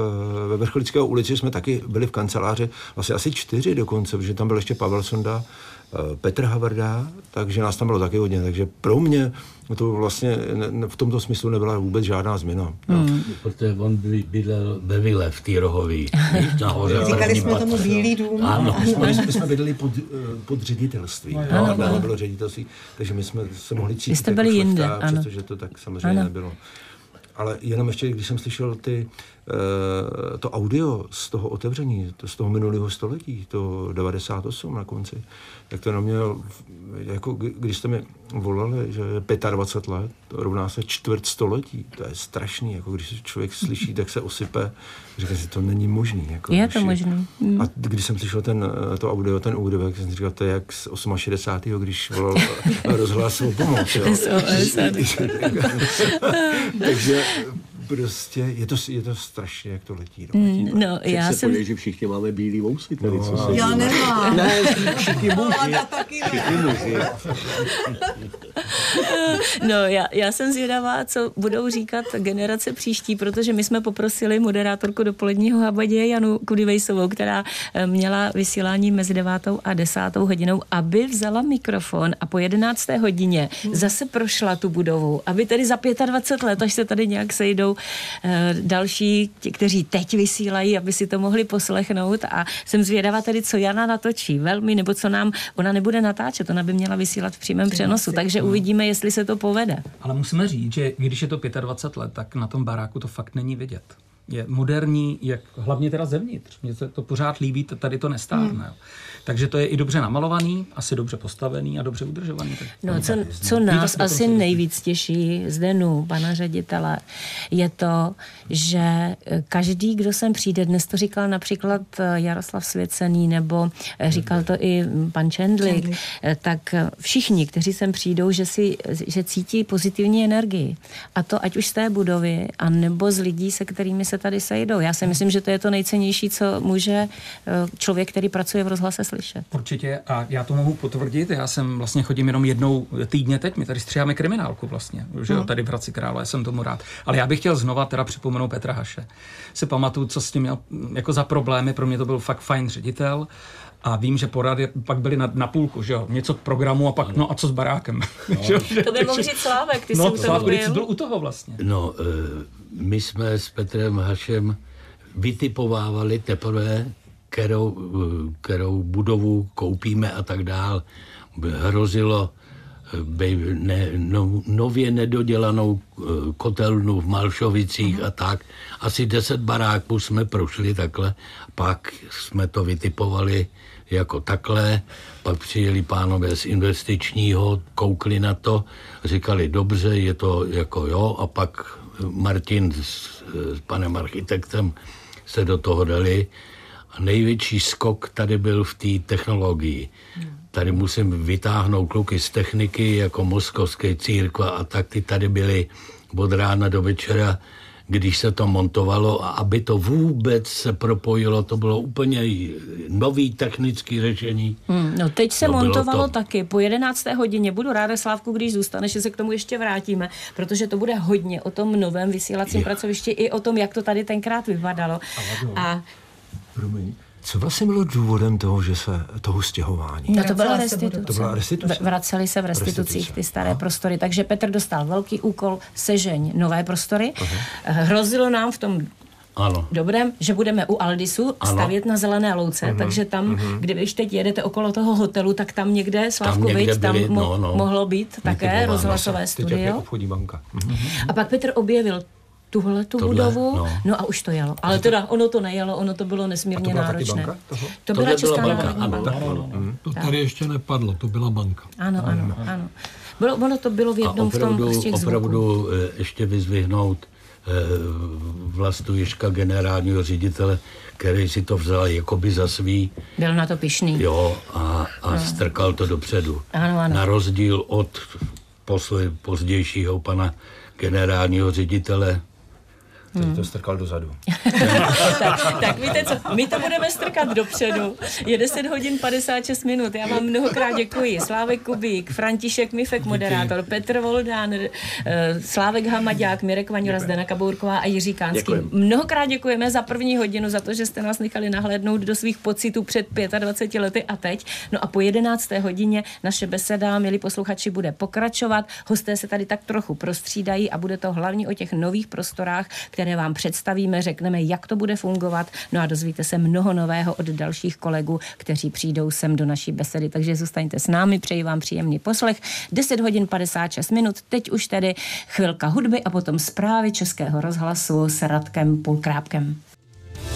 ve Vrchlického ulici jsme taky byli v kanceláři, vlastně asi čtyři dokonce, protože tam byl ještě Pavel Sonda, Petr Havrda, takže nás tam bylo taky hodně. Takže pro mě to vlastně v tomto smyslu nebyla vůbec žádná změna. Hmm. Protože on bydlel ve Vile v té rohový. Říkali jsme tomu Bílý dům. Ano, my jsme, my jsme bydleli pod, eh, pod ředitelství. No, ano, ano. bylo ředitelství, takže my jsme se mohli cítit. jste byli jako jinde, ano. Přestože to tak samozřejmě ano. nebylo. Ale jenom ještě, když jsem slyšel ty, to audio z toho otevření, to z toho minulého století, to 98 na konci, tak to na mě, jako když jste mi volali, že 25 let, to rovná se čtvrt století, to je strašný, jako když člověk slyší, tak se osype, říká si, to není možný. Jako, je to možný. Hmm. A když jsem slyšel ten, to audio, ten úryvek, jsem říkal, to je jak z 68. když volal rozhlas o pomoc. Takže prostě je to, je to strašně, jak to letí. No, letí mm, no já jsem... Podě, že všichni máme bílý vousy tady, no, co se Já nemám. Ne, všichni muži. Všichni muži. no já, já jsem zvědavá, co budou říkat generace příští, protože my jsme poprosili moderátorku dopoledního Habadě Janu Kudivejsovou, která eh, měla vysílání mezi devátou a desátou hodinou, aby vzala mikrofon a po jedenácté hodině zase prošla tu budovu, aby tedy za 25 let, až se tady nějak sejdou další, ti, kteří teď vysílají, aby si to mohli poslechnout a jsem zvědavá tedy, co Jana natočí velmi, nebo co nám, ona nebude natáčet, ona by měla vysílat v přímém přenosu, takže uvidíme, jestli se to povede. Ale musíme říct, že když je to 25 let, tak na tom baráku to fakt není vidět je moderní, jak hlavně teda zevnitř. Mně se to pořád líbí, tady to nestárne. Hmm. Takže to je i dobře namalovaný, asi dobře postavený a dobře udržovaný. No, co, co nás asi nejvíc těší z Denu, pana ředitele, je to, že eh, každý, kdo sem přijde, dnes to říkal například eh, Jaroslav Svěcený, nebo eh, říkal to i pan Čendlik, tak všichni, kteří sem přijdou, že, si, že cítí pozitivní energii. A to ať už z té budovy, a nebo z lidí, se kterými se tady sejdou. Já si myslím, že to je to nejcennější, co může člověk, který pracuje v rozhlase slyšet. Určitě a já to mohu potvrdit. Já jsem vlastně chodím jenom jednou týdně teď. My tady stříháme kriminálku vlastně, že jo, tady v Hradci Krále, jsem tomu rád. Ale já bych chtěl znova teda připomenout Petra Haše. Si pamatuju, co s tím měl jako za problémy. Pro mě to byl fakt fajn ředitel. A vím, že porady pak byly na, na půlku, že jo, něco k programu a pak, no a co s barákem. No. to by mohl říct Slávek, ty no, jsi u toho byl. byl u toho vlastně. No, uh, my jsme s Petrem Hašem vytipovávali teprve kterou, kterou budovu koupíme a tak dál. Hrozilo by ne, no, nově nedodělanou eh, kotelnu v Malšovicích a tak. Asi deset baráků jsme prošli takhle, pak jsme to vytipovali jako takhle, pak přijeli pánové z investičního, koukli na to, říkali dobře, je to jako jo, a pak Martin s, s panem architektem se do toho dali největší skok tady byl v té technologii. Tady musím vytáhnout kluky z techniky, jako moskovské církva a tak ty tady byly od rána do večera, když se to montovalo a aby to vůbec se propojilo, to bylo úplně nový technický řešení. Hmm, no teď se no, montovalo to... taky. Po 11. hodině budu ráda, Slávku, když zůstaneš, že se k tomu ještě vrátíme, protože to bude hodně o tom novém vysílacím je. pracovišti i o tom, jak to tady tenkrát vypadalo. A Promiň. Co vlastně bylo důvodem toho, že se toho stěhování? No to byla restituce. To byla restituce. Vraceli se v restitucích restituce. ty staré Aha. prostory, takže Petr dostal velký úkol sežeň nové prostory. Aha. Hrozilo nám v tom ano. dobrém, že budeme u Aldisu ano. stavět na zelené louce, uh-huh. takže tam, uh-huh. když teď jedete okolo toho hotelu, tak tam někde, Slavku, tam, někde byli, tam mo- no, no. mohlo být také rozhlasové studio. Teď obchodní banka. Uh-huh. A pak Petr objevil tuhle tu budovu, no. no a už to jelo. Ale teda ono to nejelo, ono to bylo nesmírně a to náročné. Banka To byla Česká byla banka, ano. Ano, ano. Mhm. To tady ještě nepadlo, to byla banka. Ano, ano, ano. Bylo, ono to bylo v jednom opravdu, v tom z těch Opravdu zvuků. Eh, ještě vyzvihnout eh, vlastu Ježka, generálního ředitele, který si to vzal jakoby za svý. Byl na to pišný. Jo, a, a no. strkal to dopředu. Ano, ano. Na rozdíl od posle, pozdějšího pana generálního ředitele který hmm. to strkal dozadu. tak, tak víte co, my to budeme strkat dopředu. Je 10 hodin 56 minut. Já vám mnohokrát děkuji. Slávek Kubík, František Mifek, moderátor, Petr Voldán, eh, Slávek Hamaďák, Mirek Vaňura, Zdena Kabourková a Jiří Kánský. Děkujem. Mnohokrát děkujeme za první hodinu, za to, že jste nás nechali nahlédnout do svých pocitů před 25 lety a teď. No a po 11. hodině naše beseda, milí posluchači, bude pokračovat. Hosté se tady tak trochu prostřídají a bude to hlavně o těch nových prostorách, které vám představíme, řekneme, jak to bude fungovat. No a dozvíte se mnoho nového od dalších kolegů, kteří přijdou sem do naší besedy. Takže zůstaňte s námi, přeji vám příjemný poslech. 10 hodin 56 minut, teď už tedy chvilka hudby a potom zprávy Českého rozhlasu s Radkem Pulkrápkem.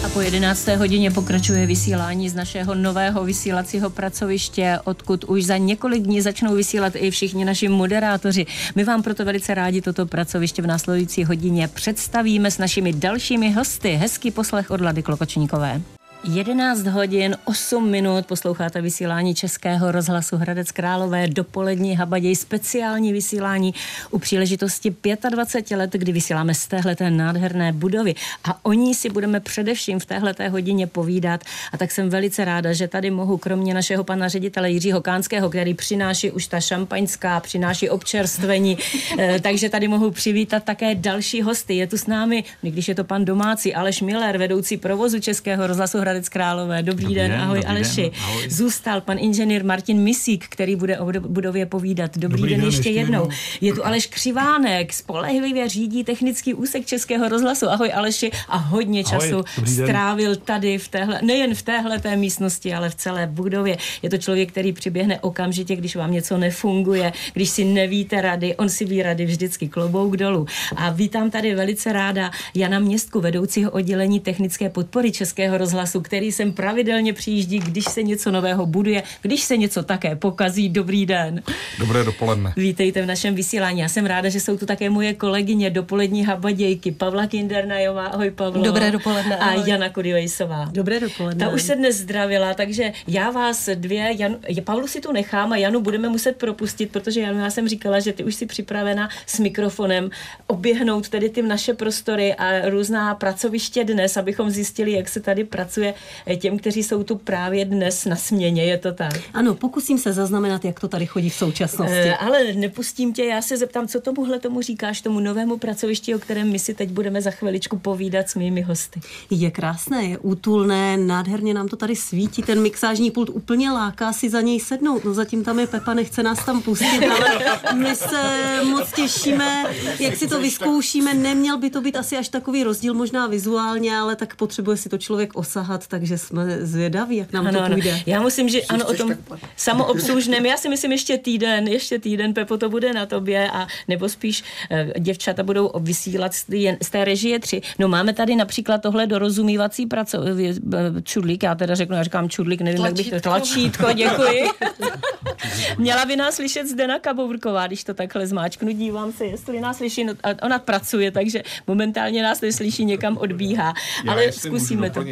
A po 11. hodině pokračuje vysílání z našeho nového vysílacího pracoviště, odkud už za několik dní začnou vysílat i všichni naši moderátoři. My vám proto velice rádi toto pracoviště v následující hodině představíme s našimi dalšími hosty. Hezký poslech od Lady Klokočníkové. 11 hodin 8 minut posloucháte vysílání Českého rozhlasu Hradec Králové. Dopolední habaděj speciální vysílání u příležitosti 25 let, kdy vysíláme z téhleté nádherné budovy. A o ní si budeme především v téhleté hodině povídat. A tak jsem velice ráda, že tady mohu kromě našeho pana ředitele Jiřího Kánského, který přináší už ta šampaňská, přináší občerstvení, eh, takže tady mohu přivítat také další hosty. Je tu s námi, když je to pan domácí Aleš Miller, vedoucí provozu Českého rozhlasu Hradec Hradec Králové. Dobrý, dobrý den, den, ahoj dobrý Aleši. Den, ahoj. Zůstal pan inženýr Martin Misík, který bude o budově povídat. Dobrý, dobrý den, den ještě, ještě jednou. jednou. Je tu Aleš Křivánek, spolehlivě řídí technický úsek Českého rozhlasu. Ahoj Aleši a hodně času ahoj, strávil tady v téhle, nejen v téhle té místnosti, ale v celé budově. Je to člověk, který přiběhne okamžitě, když vám něco nefunguje, když si nevíte rady, on si ví rady vždycky klobouk dolů. A vítám tady velice ráda Jana Městku, vedoucího oddělení technické podpory Českého rozhlasu, který sem pravidelně přijíždí, když se něco nového buduje, když se něco také pokazí. Dobrý den. Dobré dopoledne. Vítejte v našem vysílání. Já jsem ráda, že jsou tu také moje kolegyně dopolední habadějky, Pavla Kindernajová, ahoj Pavlo. Dobré dopoledne. A Jana Kodivejsová. Dobré dopoledne. Ta už se dnes zdravila, takže já vás dvě, Jan, Pavlu si tu nechám a Janu budeme muset propustit, protože Janu, já jsem říkala, že ty už si připravena s mikrofonem oběhnout tedy ty naše prostory a různá pracoviště dnes, abychom zjistili, jak se tady pracuje těm, kteří jsou tu právě dnes na směně, je to tak? Ano, pokusím se zaznamenat, jak to tady chodí v současnosti. E, ale nepustím tě, já se zeptám, co tomuhle tomu říkáš, tomu novému pracovišti, o kterém my si teď budeme za chviličku povídat s mými hosty. Je krásné, je útulné, nádherně nám to tady svítí, ten mixážní pult úplně láká si za něj sednout. No zatím tam je Pepa, nechce nás tam pustit, ale my se moc těšíme, jak si to vyzkoušíme. Neměl by to být asi až takový rozdíl, možná vizuálně, ale tak potřebuje si to člověk osahat, takže jsme zvědaví, jak nám ano, to půjde. Ano. Já musím, že ano, o tom samoobslužném, já si myslím ještě týden, ještě týden, Pepo, to bude na tobě, a nebo spíš uh, děvčata budou vysílat z, z té režie tři. No máme tady například tohle dorozumívací praco, eh, čudlík, já teda řeknu, já říkám čudlík, nevím, tlačítko. jak bych to, tlačítko, děkuji. Měla by nás slyšet Zdena Kabourková, když to takhle zmáčknu, dívám se, jestli nás slyší, no, ona pracuje, takže momentálně nás neslyší, někam odbíhá. Já ale zkusíme to.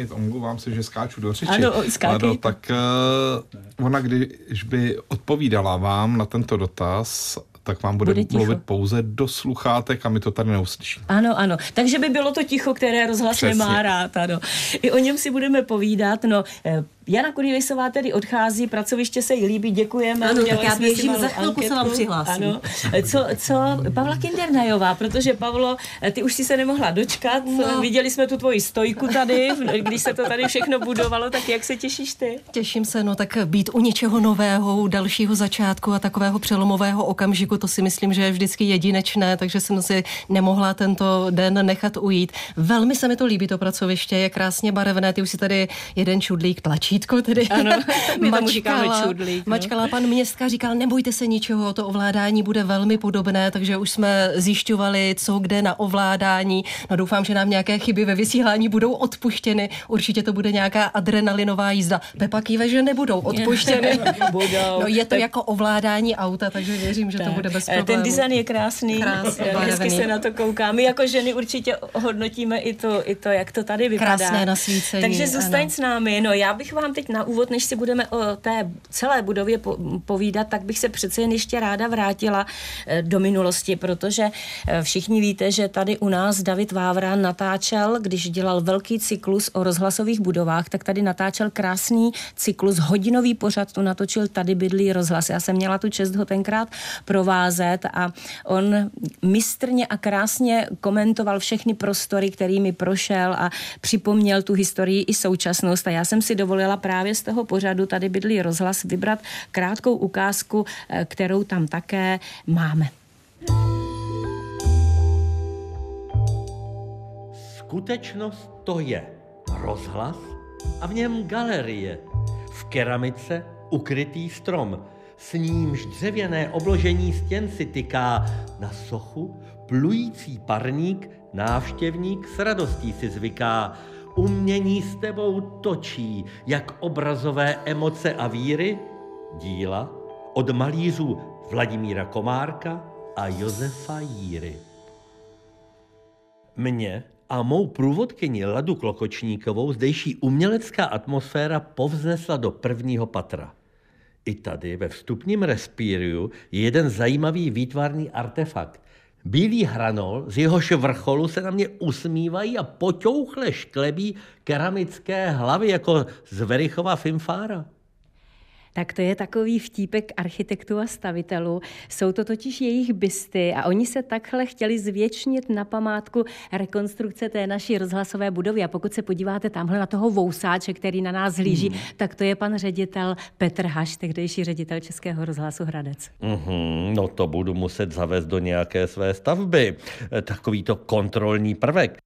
Omlouvám se, že skáču do řeči. Ano, Lado, tak uh, ona, když by odpovídala vám na tento dotaz, tak vám bude, bude mluvit pouze do sluchátek a my to tady neuslyšíme. Ano, ano. Takže by bylo to ticho, které rozhlas Přesně. nemá rád. Ano. I o něm si budeme povídat. No, eh, Jana Kudivejsová tedy odchází, pracoviště se jí líbí, děkujeme. Ano, tak já běžím, za chvilku se vám přihlásím. Ano. Co, co Pavla Kindernajová, protože Pavlo, ty už si se nemohla dočkat, no. viděli jsme tu tvoji stojku tady, když se to tady všechno budovalo, tak jak se těšíš ty? Těším se, no tak být u něčeho nového, dalšího začátku a takového přelomového okamžiku, to si myslím, že je vždycky jedinečné, takže jsem si nemohla tento den nechat ujít. Velmi se mi to líbí, to pracoviště, je krásně barevné, ty už si tady jeden čudlík tlačí tlačítko tedy ano, my mačkala, čudlík, no. mačkala pan městka, říkal, nebojte se ničeho, to ovládání bude velmi podobné, takže už jsme zjišťovali, co kde na ovládání. No doufám, že nám nějaké chyby ve vysílání budou odpuštěny. Určitě to bude nějaká adrenalinová jízda. Pepa kýve, že nebudou odpuštěny. No je to jako ovládání auta, takže věřím, že tak. to bude bez problémů. Ten design je krásný, krásný hezky se na to kouká. My jako ženy určitě hodnotíme i to, i to jak to tady vypadá. Krásné nasvícení. Takže zůstaň ano. s námi. No já bych vám vám teď na úvod, než si budeme o té celé budově povídat, tak bych se přece jen ještě ráda vrátila eh, do minulosti, protože eh, všichni víte, že tady u nás David Vávra natáčel, když dělal velký cyklus o rozhlasových budovách, tak tady natáčel krásný cyklus, hodinový pořad, tu natočil Tady bydlí rozhlas. Já jsem měla tu čest ho tenkrát provázet a on mistrně a krásně komentoval všechny prostory, kterými prošel a připomněl tu historii i současnost. A já jsem si dovolila právě z toho pořadu Tady bydlí rozhlas vybrat krátkou ukázku, eh, kterou tam také máme. Skutečnost to je rozhlas a v něm galerie. V keramice ukrytý strom, s nímž dřevěné obložení stěn si tyká na sochu, plující parník, návštěvník s radostí si zvyká. Umění s tebou točí, jak obrazové emoce a víry, díla od malířů Vladimíra Komárka a Josefa Jíry. Mně a mou průvodkyni Ladu Klokočníkovou zdejší umělecká atmosféra povznesla do prvního patra. I tady ve vstupním respíriu je jeden zajímavý výtvarný artefakt. Bílý hranol, z jehož vrcholu se na mě usmívají a poťouchle šklebí keramické hlavy jako z Verichova Fimfára. Tak to je takový vtípek architektů a stavitelů. Jsou to totiž jejich bysty a oni se takhle chtěli zvětšnit na památku rekonstrukce té naší rozhlasové budovy. A pokud se podíváte tamhle na toho vousáče, který na nás hlíží, hmm. tak to je pan ředitel Petr Haš, tehdejší ředitel Českého rozhlasu Hradec. Mm-hmm, no to budu muset zavést do nějaké své stavby. Takový to kontrolní prvek.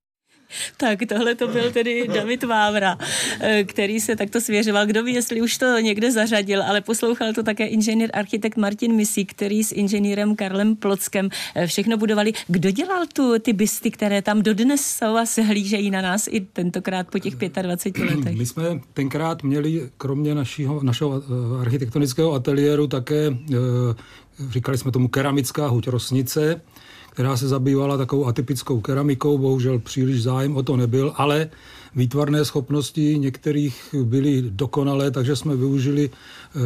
Tak tohle to byl tedy David Vávra, eh, který se takto svěřoval. Kdo ví, jestli už to někde zařadil, ale poslouchal to také inženýr architekt Martin Misí, který s inženýrem Karlem Plockem eh, všechno budovali. Kdo dělal tu ty bysty, které tam dodnes jsou a se hlížejí na nás i tentokrát po těch 25 letech? My jsme tenkrát měli, kromě našího, našeho eh, architektonického ateliéru, také, říkali jsme tomu keramická huť Rosnice, která se zabývala takovou atypickou keramikou, bohužel příliš zájem o to nebyl, ale výtvarné schopnosti některých byly dokonalé, takže jsme využili eh,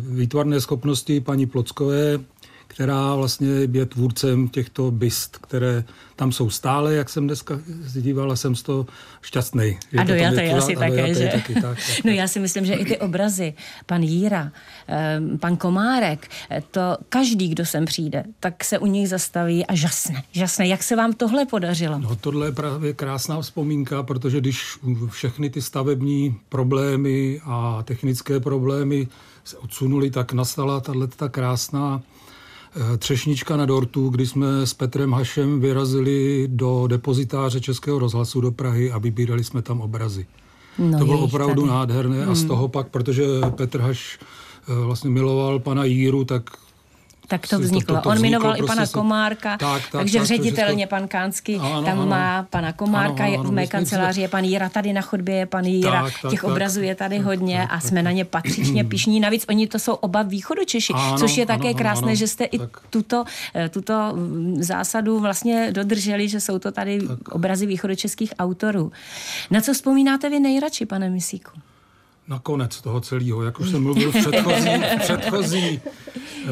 výtvarné schopnosti paní Plockové, která vlastně je tvůrcem těchto byst, které tam jsou stále, jak jsem dneska dívala, jsem z toho šťastný. A dojatý asi a také, že? Taky, tak, tak, No já si myslím, že i ty obrazy, pan Jíra, ehm, pan Komárek, to každý, kdo sem přijde, tak se u nich zastaví a žasne. Žasne. Jak se vám tohle podařilo? No tohle je právě krásná vzpomínka, protože když všechny ty stavební problémy a technické problémy se odsunuli, tak nastala tato krásná Eh, třešnička na dortu, kdy jsme s Petrem Hašem vyrazili do depozitáře Českého rozhlasu do Prahy a vybírali jsme tam obrazy. No, to bylo opravdu tady. nádherné hmm. a z hmm. toho pak, protože Petr Haš eh, vlastně miloval pana Jíru, tak tak to vzniklo. To, to, to On jmenoval prostě i pana. Komárka, tak, tak, takže tak, ředitelně to... pan Kánský ano, tam ano, má pana Komárka, ano, ano, v mé kanceláři je pan Jíra, tady na chodbě je pan Jíra, tak, tak, těch tak, obrazů je tady tak, hodně tak, a jsme tak, na ně patřičně pišní. Navíc oni to jsou oba východočeši, ano, což je také ano, krásné, ano, že jste tak. i tuto, eh, tuto mm, zásadu vlastně dodrželi, že jsou to tady tak. obrazy východočeských autorů. Na co vzpomínáte vy nejradši, pane Misíku? Na konec toho celého. Jak už jsem mluvil v předchozí, v předchozí, eh,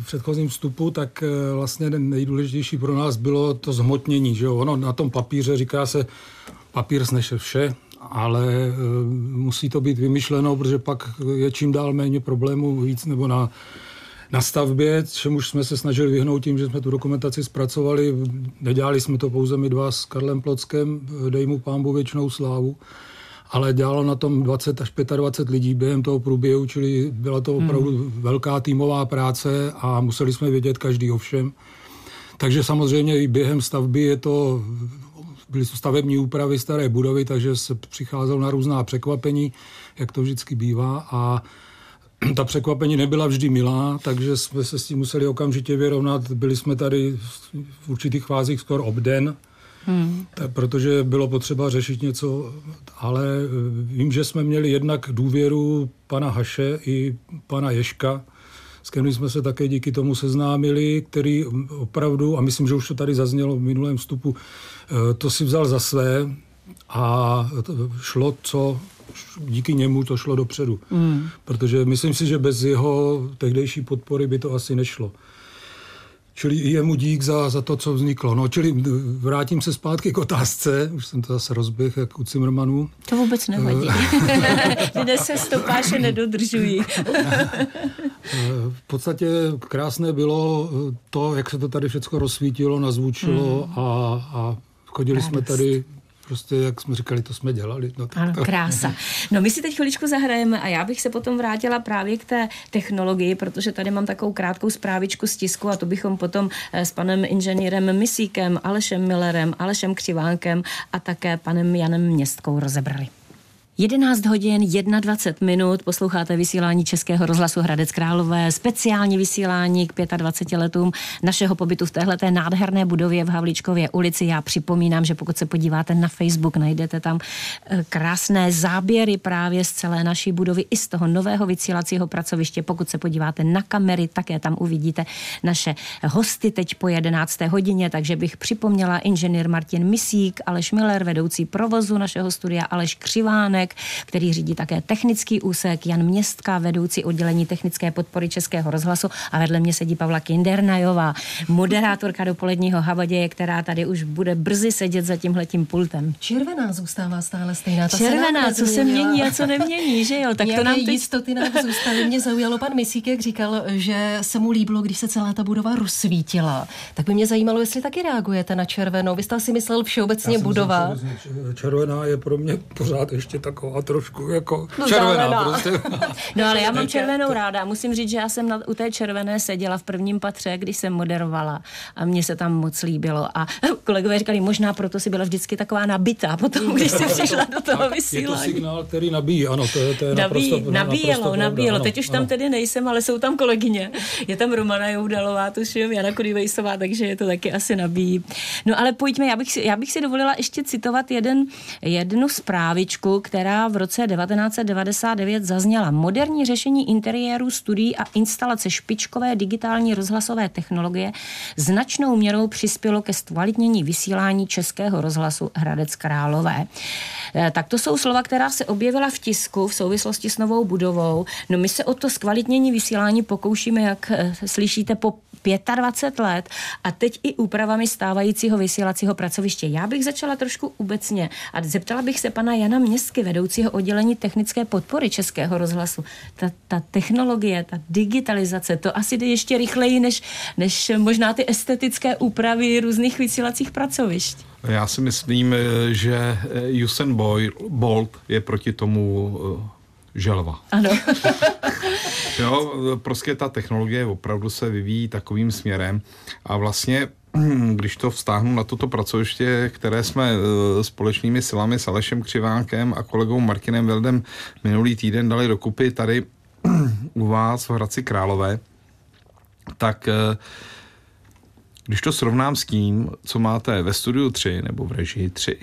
v předchozím vstupu, tak eh, vlastně nejdůležitější pro nás bylo to zhmotnění. Že jo? Ono na tom papíře říká se, papír sneše vše, ale eh, musí to být vymyšleno, protože pak je čím dál méně problémů víc nebo na na stavbě, čemuž jsme se snažili vyhnout tím, že jsme tu dokumentaci zpracovali. Nedělali jsme to pouze my dva s Karlem Plockem, dej mu pámbu věčnou slávu ale dělalo na tom 20 až 25 lidí během toho průběhu, čili byla to opravdu hmm. velká týmová práce a museli jsme vědět každý o všem. Takže samozřejmě i během stavby je to, byly stavební úpravy staré budovy, takže se přicházelo na různá překvapení, jak to vždycky bývá a ta překvapení nebyla vždy milá, takže jsme se s tím museli okamžitě vyrovnat. Byli jsme tady v určitých fázích skoro obden, Hmm. Tak, protože bylo potřeba řešit něco, ale eh, vím, že jsme měli jednak důvěru pana Haše i pana Ješka, s kterým jsme se také díky tomu seznámili, který opravdu, a myslím, že už to tady zaznělo v minulém vstupu, eh, to si vzal za své a šlo co díky němu to šlo dopředu. Mm. Protože myslím si, že bez jeho tehdejší podpory by to asi nešlo. Čili i jemu dík za, za to, co vzniklo. No, čili vrátím se zpátky k otázce, už jsem to zase rozběh jak u Cimrmanů. To vůbec nevadí. Lidé se stopáše nedodržují. v podstatě krásné bylo to, jak se to tady všechno rozsvítilo, nazvučilo mm. a, a chodili Radost. jsme tady prostě, jak jsme říkali, to jsme dělali. No, ano, krása. No my si teď chviličku zahrajeme a já bych se potom vrátila právě k té technologii, protože tady mám takovou krátkou zprávičku z tisku a to bychom potom eh, s panem inženýrem Misíkem, Alešem Millerem, Alešem Křivánkem a také panem Janem Městkou rozebrali. 11 hodin 21 minut posloucháte vysílání Českého rozhlasu Hradec Králové, speciální vysílání k 25 letům našeho pobytu v téhleté nádherné budově v Havlíčkově ulici. Já připomínám, že pokud se podíváte na Facebook, najdete tam eh, krásné záběry právě z celé naší budovy i z toho nového vysílacího pracoviště. Pokud se podíváte na kamery, také tam uvidíte naše hosty teď po 11. hodině, takže bych připomněla inženýr Martin Misík, Aleš Miller, vedoucí provozu našeho studia, Aleš Křivánek, Štěpánek, který řídí také technický úsek, Jan Městka, vedoucí oddělení technické podpory Českého rozhlasu a vedle mě sedí Pavla Kindernajová, moderátorka dopoledního havaděje, která tady už bude brzy sedět za tímhletím pultem. Červená zůstává stále stejná. Ta Červená, co se mění a co nemění, že jo? Tak to nám teď... jistoty nám zůstaly. Mě zaujalo pan Misík, jak říkal, že se mu líbilo, když se celá ta budova rozsvítila. Tak by mě zajímalo, jestli taky reagujete na červenou. Vy jste si myslel všeobecně budova. Červená je pro mě pořád ještě tak taková trošku jako no, červená prostě. No ale já mám červenou ráda. Musím říct, že já jsem na, u té červené seděla v prvním patře, když jsem moderovala a mně se tam moc líbilo. A kolegové říkali, možná proto si byla vždycky taková nabitá potom, když jsi přišla do toho vysílání. Je to signál, který nabíjí, ano, to je, to je Nabíjí, naprosto, nabíjelo, naprosto nabíjelo. Ano, Teď už ano. tam tedy nejsem, ale jsou tam kolegyně. Je tam Romana Joudalová, tuším, Jana Kodivejsová, takže je to taky asi nabíjí. No ale pojďme, já bych si, já bych si dovolila ještě citovat jeden, jednu zprávičku, která v roce 1999 zazněla. Moderní řešení interiéru, studií a instalace špičkové digitální rozhlasové technologie značnou měrou přispělo ke zkvalitnění vysílání Českého rozhlasu Hradec Králové. Eh, Tak to jsou slova, která se objevila v tisku v souvislosti s novou budovou. No my se o to zkvalitnění vysílání pokoušíme, jak eh, slyšíte, po 25 let a teď i úpravami stávajícího vysílacího pracoviště. Já bych začala trošku obecně a zeptala bych se pana Jana Městky, vedoucího oddělení technické podpory Českého rozhlasu. Ta, ta technologie, ta digitalizace, to asi jde ještě rychleji než, než možná ty estetické úpravy různých vysílacích pracovišť. Já si myslím, že Usain Bolt je proti tomu eh, želva. Ano. Jo, prostě ta technologie opravdu se vyvíjí takovým směrem a vlastně když to vztáhnu na toto pracoviště, které jsme eh, společnými silami s Alešem Křivánkem a kolegou Martinem Veldem minulý týden dali dokupy tady u vás v Hradci Králové, tak eh, když to srovnám s tím, co máte ve studiu 3 nebo v režii 3,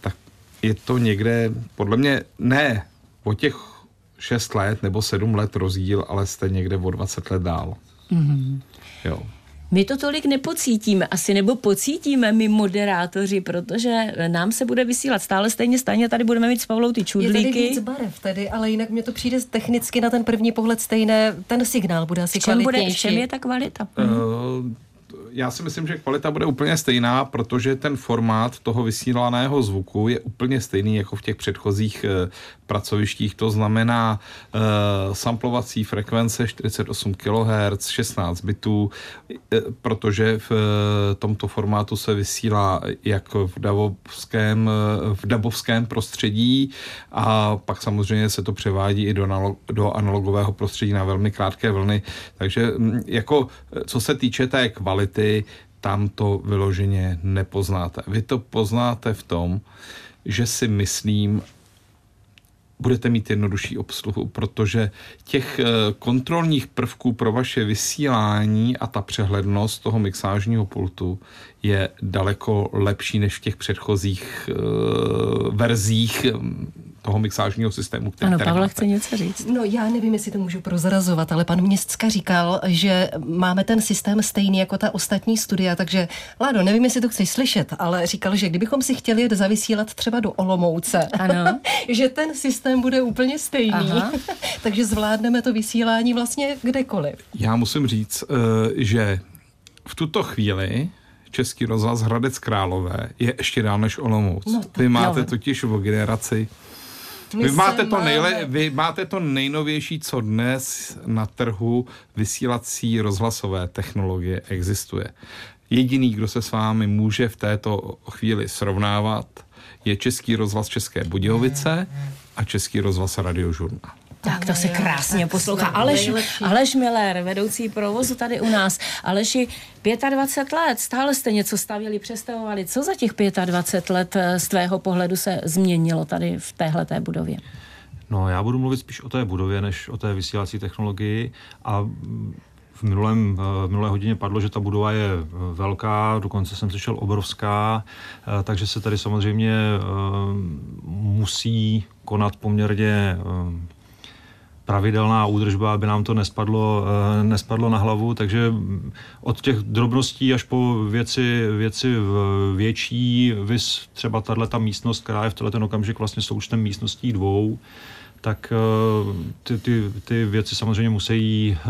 tak je to někde, podle mě, ne o těch 6 let nebo 7 let rozdíl, ale jste někde o 20 let dál. Mm-hmm. Jo. My to tolik nepocítíme, asi nebo pocítíme my moderátoři, protože nám se bude vysílat stále stejně, stejně tady budeme mít s Pavlou ty Je tady čudlíky. víc barev tedy, ale jinak mě to přijde technicky na ten první pohled stejné. Ten signál bude asi V čem, bude, v kvalitnější. čem je ta kvalita? Eh, Já si myslím, že kvalita bude úplně stejná, protože ten formát toho vysílaného zvuku je úplně stejný jako v těch předchozích eh, pracovištích. To znamená uh, samplovací frekvence 48 kHz, 16 bitů, eh, protože v eh, tomto formátu se vysílá jak v davovském, eh, v dabovském prostředí a pak samozřejmě se to převádí i do, analog, do analogového prostředí na velmi krátké vlny. Takže mm, jako co se týče té kvality, tam to vyloženě nepoznáte. Vy to poznáte v tom, že si myslím, budete mít jednodušší obsluhu, protože těch eh, kontrolních prvků pro vaše vysílání a ta přehlednost toho mixážního pultu je daleko lepší než v těch předchozích eh, verzích toho mixážního systému, který Ano, máte. chce něco říct. No já nevím, jestli to můžu prozrazovat, ale pan Městská říkal, že máme ten systém stejný jako ta ostatní studia, takže Ládo, nevím, jestli to chceš slyšet, ale říkal, že kdybychom si chtěli jet zavysílat třeba do Olomouce, Ano. že ten systém bude úplně stejný, Aha. takže zvládneme to vysílání vlastně kdekoliv. Já musím říct, eh, že v tuto chvíli Český rozhlas Hradec Králové je ještě dál než Olomouc. No Vy máte jo. totiž o generaci vy máte, to nejle, vy máte to nejnovější, co dnes na trhu vysílací rozhlasové technologie existuje. Jediný, kdo se s vámi může v této chvíli srovnávat, je Český rozhlas České Budějovice a Český rozhlas Radiožurnál. Tak to se krásně poslouchá. Aleš. Aleš Miller, vedoucí provozu tady u nás. Aleši, 25 let, stále jste něco stavěli, přestavovali. Co za těch 25 let eh, z tvého pohledu se změnilo tady v téhleté budově? No, já budu mluvit spíš o té budově, než o té vysílací technologii a v, minulém, v minulé hodině padlo, že ta budova je eh, velká, dokonce jsem slyšel obrovská, eh, takže se tady samozřejmě eh, musí konat poměrně eh, pravidelná údržba, aby nám to nespadlo, eh, nespadlo na hlavu, takže od těch drobností až po věci, věci větší, vys třeba tato místnost, která je v tenhle ten okamžik vlastně součtem místností dvou, tak eh, ty, ty, ty věci samozřejmě musí eh,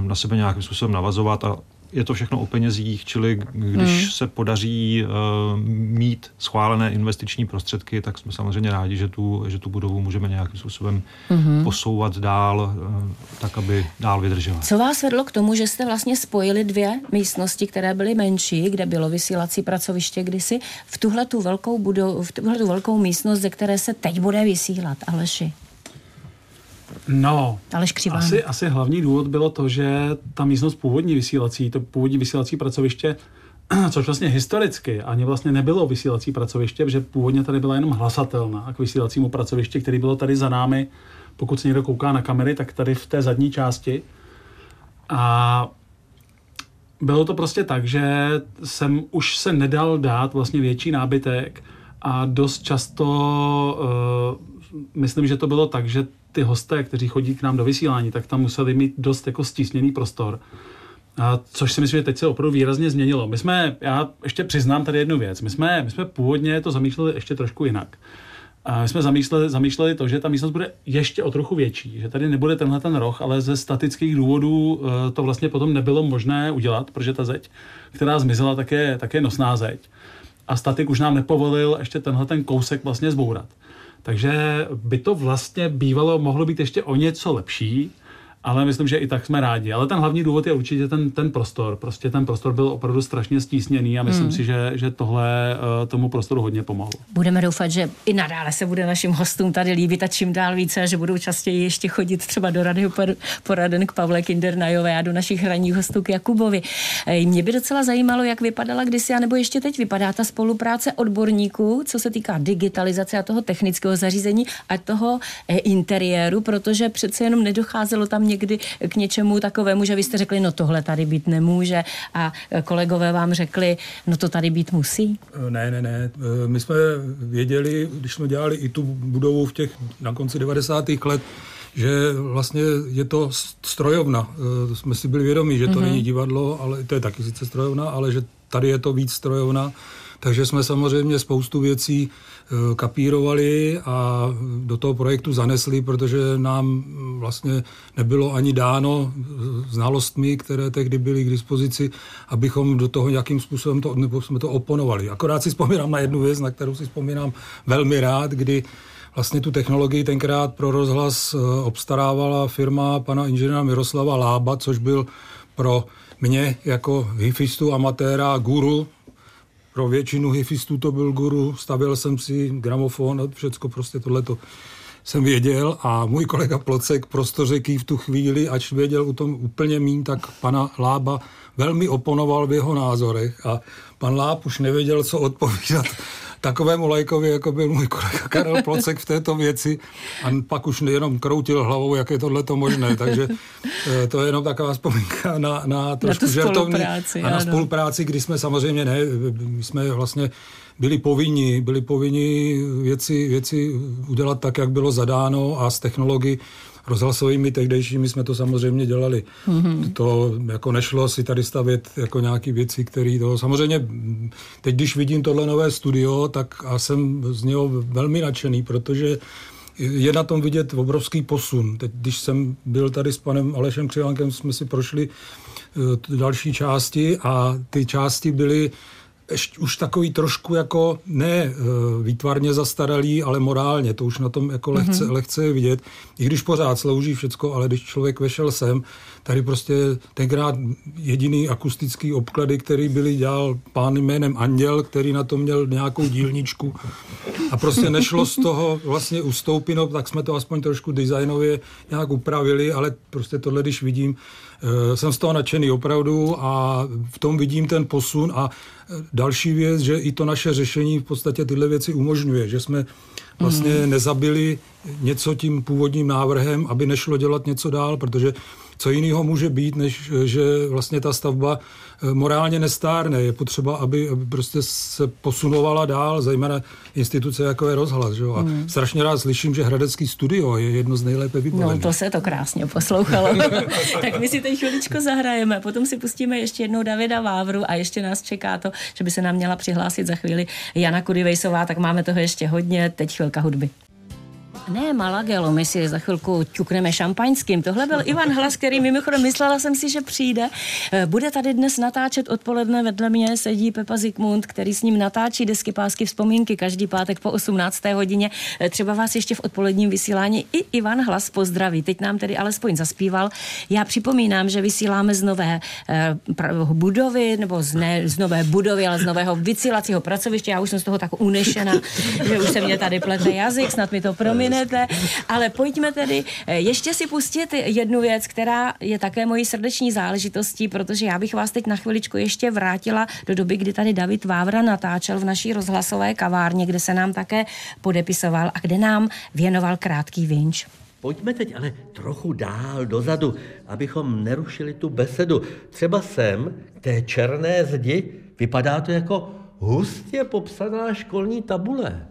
na sebe nějakým způsobem navazovat a je to všechno o penězích, čili když Hmm. mm. se podaří uh, mít schválené investiční prostředky, tak jsme samozřejmě rádi, že tu, že tu budovu můžeme nějakým způsobem Mhm. posouvat dál, uh, tak, aby dál vydržela. Co vás vedlo k tomu, že jste vlastně spojili dvě místnosti, které byly menší, kde bylo vysílací pracoviště kdysi, v tuhle tu velkou, budou, v tuhle tu velkou místnost, ze které se teď bude vysílat, Aleši? No, Aleš Křiván. asi, asi hlavní důvod bylo to, že ta místnost původní vysílací, to původní vysílací pracoviště, což vlastně historicky ani vlastně nebylo vysílací pracoviště, protože původně tady byla jenom hlasatelná k vysílacímu pracoviště, který bylo tady za námi, pokud se někdo kouká na kamery, tak tady v té zadní části. A bylo to prostě tak, že jsem už se nedal dát vlastně větší nábytek a dost často uh, myslím, že to bylo tak, že ty hosté, kteří chodí k nám do vysílání, tak tam museli mít dost jako stísněný prostor. A což si myslím, že teď se opravdu výrazně změnilo. My jsme, já ještě přiznám tady jednu věc, my jsme, my jsme původně to zamýšleli ještě trošku jinak. A my jsme zamýšleli, zamýšleli to, že ta místnost bude ještě o trochu větší, že tady nebude tenhle ten roh, ale ze statických důvodů eh, to vlastně potom nebylo možné udělat, protože ta zeď, která zmizela, tak je, tak je nosná zeď. A statik už nám nepovolil ještě tenhle ten kousek vlastně zbourat. Takže by to vlastně bývalo, mohlo být ještě o něco lepší, ale myslím, že i tak jsme rádi. Ale ten hlavní důvod je určitě ten, ten prostor. Prostě ten prostor byl opravdu strašně stísněný a myslím Hmm. si, že, že tohle uh, tomu prostoru hodně pomohlo. Budeme doufat, že i nadále se bude našim hostům tady líbit a čím dál více, a že budou častěji ještě chodit třeba do por- poraden k Pavle Kindernajové a do našich ranních hostů k Jakubovi. Ej, Mě by docela zajímalo, jak vypadala kdysi, anebo ještě teď vypadá ta spolupráce odborníků, co se týká digitalizace a toho technického zařízení a toho eh, interiéru, protože přece jenom nedocházelo tam někdy k něčemu takovému, že vy jste řekli, no tohle tady být nemůže a eh, kolegové vám řekli, no to tady být musí. Ne, ne, ne. Eh, My jsme věděli, když jsme dělali i tu budovu v těch na konci 90. let, že vlastně je to strojovna. Jsme si byli vědomi, že to Mhm. není divadlo, ale to je taky sice strojovna, ale že tady je to víc strojovna. Takže jsme samozřejmě spoustu věcí kapírovali a do toho projektu zanesli, protože nám vlastně nebylo ani dáno eh, znalostmi, které tehdy byly k dispozici, abychom do toho nějakým způsobem to, nebo jsme to oponovali. Akorát si vzpomínám na jednu věc, na kterou si vzpomínám velmi rád, kdy vlastně tu technologii tenkrát pro rozhlas eh, obstarávala firma pana inženýra Miroslava Lába, což byl pro mě jako hifistu amatéra guru, pro většinu hifistů to byl guru, stavěl jsem si gramofon a všecko prostě tohleto jsem věděl a můj kolega Plocek prostě řeký v tu chvíli, ač věděl o tom úplně mín, tak pana Lába velmi oponoval v jeho názorech a pan Láb už nevěděl, co odpovídat. Takovému lajkovi, jako byl můj kolega Karel Plocek v této věci a pak už jenom kroutil hlavou, jak je tohle to možné, takže eh, to je jenom taková vzpomínka na, na trošku na žertovní a na ano. spolupráci, kdy jsme samozřejmě ne, my jsme vlastně byli povinni, byli povinni věci, věci udělat tak, jak bylo zadáno a s technologií rozhlasovými tehdejšími jsme to samozřejmě dělali. Mhm. To jako nešlo si tady stavět jako nějaký věci, které to... Samozřejmě teď, když vidím tohle nové studio, tak a jsem z něho velmi nadšený, protože je na tom vidět obrovský posun. Teď, když jsem byl tady s panem Alešem Křivánkem, jsme si prošli eh, další části a ty části byly ještě už takový trošku jako ne eh, výtvarně zastaralý, ale morálně, to už na tom jako lehce, Mhm. lehce je vidět, i když pořád slouží všecko, ale když člověk vešel sem, tady prostě tenkrát jediný akustický obklady, který byly dělal pán jménem Anděl, který na to měl nějakou dílničku a prostě nešlo z toho vlastně ustoupit, no, tak jsme to aspoň trošku designově nějak upravili, ale prostě tohle, když vidím, jsem z toho nadšený opravdu a v tom vidím ten posun a eh, další věc, že i to naše řešení v podstatě tyhle věci umožňuje, že jsme vlastně Mhm. nezabili něco tím původním návrhem, aby nešlo dělat něco dál, protože co jiného může být, než eh, že vlastně ta stavba eh, morálně nestárne. Je potřeba, aby, aby prostě se posunovala dál, zejména instituce jako je rozhlas. Že? jo. A Hmm. strašně rád slyším, že Hradecký studio je jedno z nejlépe No, vybavených. to se to krásně poslouchalo. tak my si teď chviličku zahrajeme, potom si pustíme ještě jednou Davida Vávru a ještě nás čeká to, že by se nám měla přihlásit za chvíli Jana Kudivejsová, tak máme toho ještě hodně, teď chvilka hudby. Ne, Malagelo, my si za chvilku ťukneme šampaňským. Tohle byl Ivan Hlas, který mimochodem myslela jsem si, že přijde. Eh, Bude tady dnes natáčet odpoledne, vedle mě sedí Pepa Zikmund, který s ním natáčí desky pásky vzpomínky každý pátek po 18. hodině. Eh, Třeba vás ještě v odpoledním vysílání i Ivan Hlas pozdraví. Teď nám tedy alespoň zaspíval. Já připomínám, že vysíláme z nové eh, budovy, nebo z, ne, z nové budovy, ale z nového vysílacího pracoviště. Já už jsem z toho tak unešena, že už se mě tady plete jazyk, snad mi to prominete. Ale pojďme tedy eh, ještě si pustit jednu věc, která je také mojí srdeční záležitostí, protože já bych vás teď na chviličku ještě vrátila do doby, kdy tady David Vávra natáčel v naší rozhlasové kavárně, kde se nám také podepisoval a kde nám věnoval krátký vinč. Pojďme teď ale trochu dál dozadu, abychom nerušili tu besedu. Třeba sem, k té černé zdi, vypadá to jako hustě popsaná školní tabule.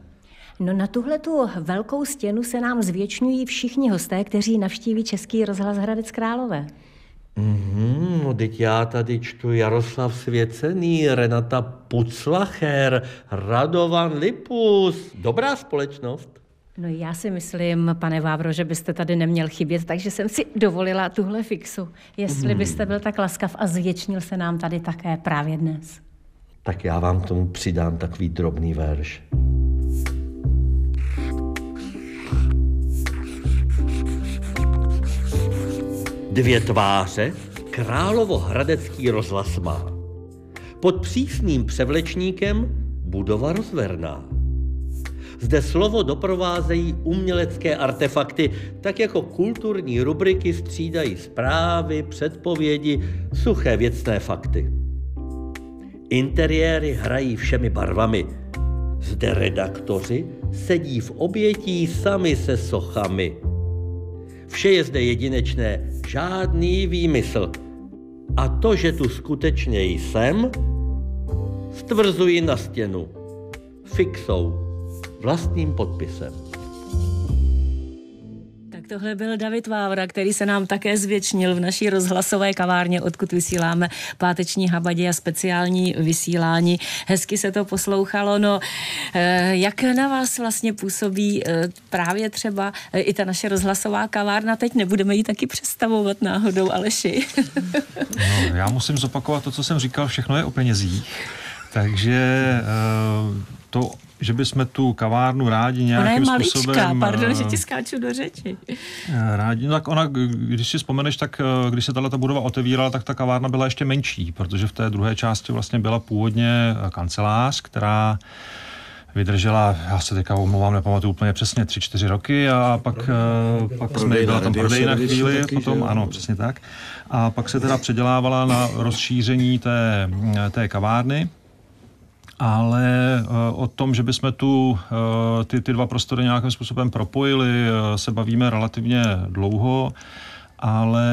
No na tuhle tu velkou stěnu se nám zvětšňují všichni hosté, kteří navštíví Český rozhlas Hradec Králové. Mhm, no teď já tady čtu Jaroslav Svěcený, Renata Puclacher, Radovan Lipus. Dobrá společnost. No já si myslím, pane Vávro, že byste tady neměl chybět, takže jsem si dovolila tuhle fixu. Jestli Hmm. byste byl tak laskav a zvětšnil se nám tady také právě dnes. Tak já vám k tomu přidám takový drobný verš. Dvě tváře královo-hradecký rozhlas má. Pod přísným převlečníkem budova rozverná. Zde slovo doprovázejí umělecké artefakty, tak jako kulturní rubriky střídají zprávy, předpovědi, suché věcné fakty. Interiéry hrají všemi barvami. Zde redaktoři sedí v obětí sami se sochami. Vše je zde jedinečné, žádný výmysl. A to, že tu skutečně jsem, stvrzuji na stěnu. Fixou, vlastním podpisem. Tohle byl David Vávra, který se nám také zvětšnil v naší rozhlasové kavárně, odkud vysíláme páteční habadě a speciální vysílání. Hezky se to poslouchalo. No, eh, jak na vás vlastně působí eh, právě třeba eh, i ta naše rozhlasová kavárna? Teď nebudeme ji taky představovat náhodou, Aleši. No, já musím zopakovat to, co jsem říkal, všechno je o penězích. Takže to, že bychom tu kavárnu rádi Ona je nějakým malička, způsobem... pardon, eh, že ti skáču do řeči. Eh, Rádi, no tak ona, když si vzpomeneš, tak eh, když se tato budova otevírala, tak ta kavárna byla ještě menší, protože v té druhé části vlastně byla původně eh, kancelář, která vydržela, já se teďka omlouvám, nepamatuju úplně přesně, tři, čtyři roky a pak, eh, pak jsme, byla tam prodejna servis chvíli taky, potom, že ano, přesně tak. A pak se teda předělávala na rozšíření té, té kavárny. Ale o tom, že bychom tu ty, ty dva prostory nějakým způsobem propojili, se bavíme relativně dlouho ale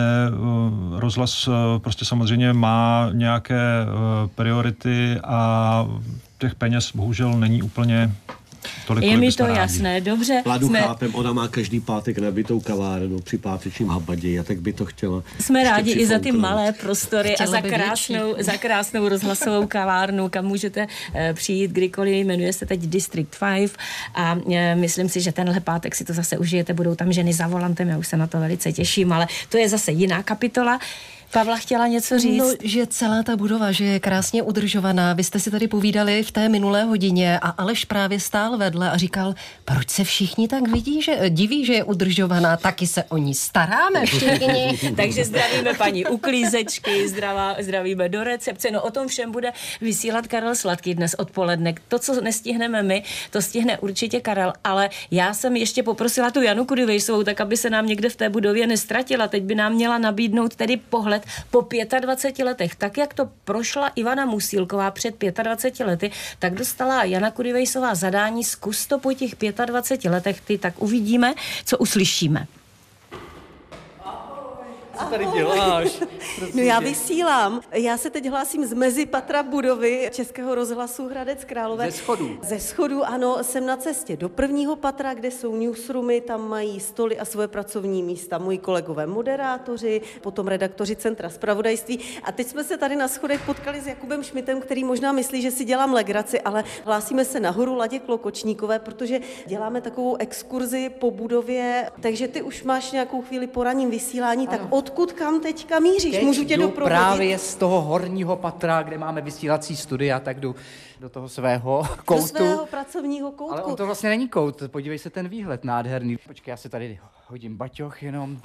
rozhlas prostě samozřejmě má nějaké priority a těch peněz bohužel není úplně Tolik, je mi to rádi. jasné, dobře. Vládu jsme... chápem, ona má každý pátek nabitou kavárnu při pátečním habadě, a tak by to chtěla. Jsme rádi i za ty malé prostory Chtěla a za krásnou, za krásnou rozhlasovou kavárnu, kam můžete uh, přijít kdykoliv, jmenuje se teď District 5 a uh, myslím si, že tenhle pátek si to zase užijete, budou tam ženy za volantem, já už se na to velice těším, ale to je zase jiná kapitola. Pavla chtěla něco říct? No, že celá ta budova, že je krásně udržovaná. Vy jste si tady povídali v té minulé hodině a Aleš právě stál vedle a říkal, proč se všichni tak vidí, že diví, že je udržovaná, taky se o ní staráme všichni. Takže zdravíme paní uklízečky, zdravá, zdravíme do recepce. No o tom všem bude vysílat Karel Sladký dnes odpoledne. To, co nestihneme my, to stihne určitě Karel, ale já jsem ještě poprosila tu Janu Kudivejsovou, tak aby se nám někde v té budově nestratila. Teď by nám měla nabídnout tedy pohled let po 25 letech. Tak, jak to prošla Ivana Musílková před 25 lety, tak dostala Jana Kudivejsová zadání zkus to po těch 25 letech, ty tak uvidíme, co uslyšíme co tady děláš? No já vysílám. Já se teď hlásím z mezi patra budovy Českého rozhlasu Hradec Králové. Ze schodu. Ze schodu, ano, jsem na cestě do prvního patra, kde jsou newsroomy, tam mají stoly a svoje pracovní místa. Moji kolegové moderátoři, potom redaktoři Centra spravodajství. A teď jsme se tady na schodech potkali s Jakubem Šmitem, který možná myslí, že si dělám legraci, ale hlásíme se nahoru Ladě Klokočníkové, protože děláme takovou exkurzi po budově. Takže ty už máš nějakou chvíli po ranním vysílání, ano. tak od odkud kam teďka míříš? Teď Můžu tě jdu doprovodit? právě z toho horního patra, kde máme vysílací studia, tak jdu do toho svého koutu. Do svého pracovního koutku. Ale on to vlastně není kout, podívej se ten výhled nádherný. Počkej, já se tady hodím baťoch jenom.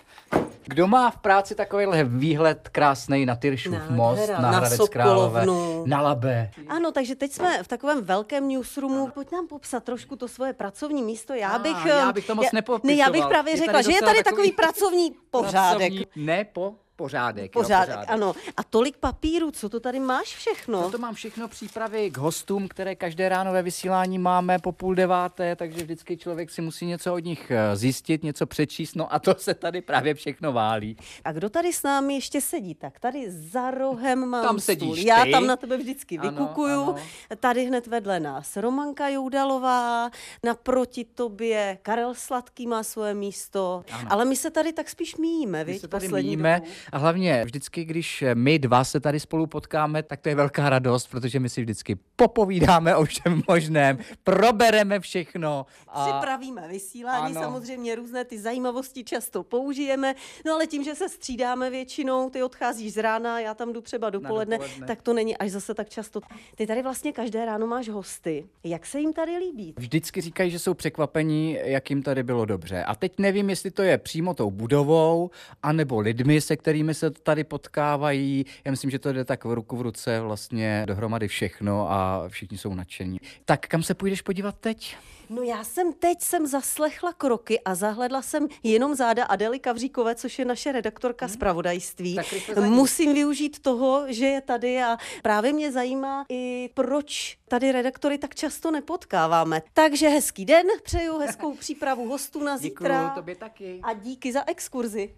Kdo má v práci takovýhle výhled krásný na Tyršův most, na, na Hradec Králové, na Labe? Ano, takže teď jsme v takovém velkém newsroomu. Pojď nám popsat trošku to svoje pracovní místo. Já bych, já bych to moc já, nepopisoval. Ne, já bych právě řekla, že je tady takový, takový pracovní pořádek. Pracovní, ne po Pořádek. Pořádek, jo, pořádek, ano. A tolik papíru, co to tady máš všechno? No to mám všechno přípravy k hostům, které každé ráno ve vysílání máme po půl deváté, takže vždycky člověk si musí něco od nich eh, zjistit, něco přečíst, no a to se tady právě všechno válí. A kdo tady s námi ještě sedí? Tak tady za rohem mám Tam sedíš stůl. Já ty. tam na tebe vždycky Ano, vykukuju. ano. Tady hned vedle nás Romanka Joudalová, naproti tobě Karel Sladký má svoje místo. Ano. Ale my se tady tak spíš míjíme, My viď, se tady poslední míme dobou. A hlavně vždycky, když my dva se tady spolu potkáme, tak to je velká radost, protože my si vždycky popovídáme o všem možném, probereme všechno. A... Připravíme vysílání, Ano. samozřejmě různé ty zajímavosti často použijeme, no ale tím, že se střídáme většinou, ty odcházíš z rána, já tam jdu třeba dopoledne, dopoledne. tak to není až zase tak často. Ty tady vlastně každé ráno máš hosty. Jak se jim tady líbí? Vždycky říkají, že jsou překvapení, jak jim tady bylo dobře. A teď nevím, jestli to je přímo tou budovou, anebo lidmi, se kterými se tady potkávají. Já myslím, že to jde tak v ruku v ruce vlastně dohromady všechno a všichni jsou nadšení. Tak kam se půjdeš podívat teď? No já jsem teď jsem zaslechla kroky a zahledla jsem jenom záda Adely Kavříkové, což je naše redaktorka zpravodajství. za ní. Musím využít toho, že je tady a právě mě zajímá i proč tady redaktory tak často nepotkáváme. Takže hezký den, přeju hezkou přípravu hostů na zítra. Děkuju, tobě taky. A díky za exkurzi.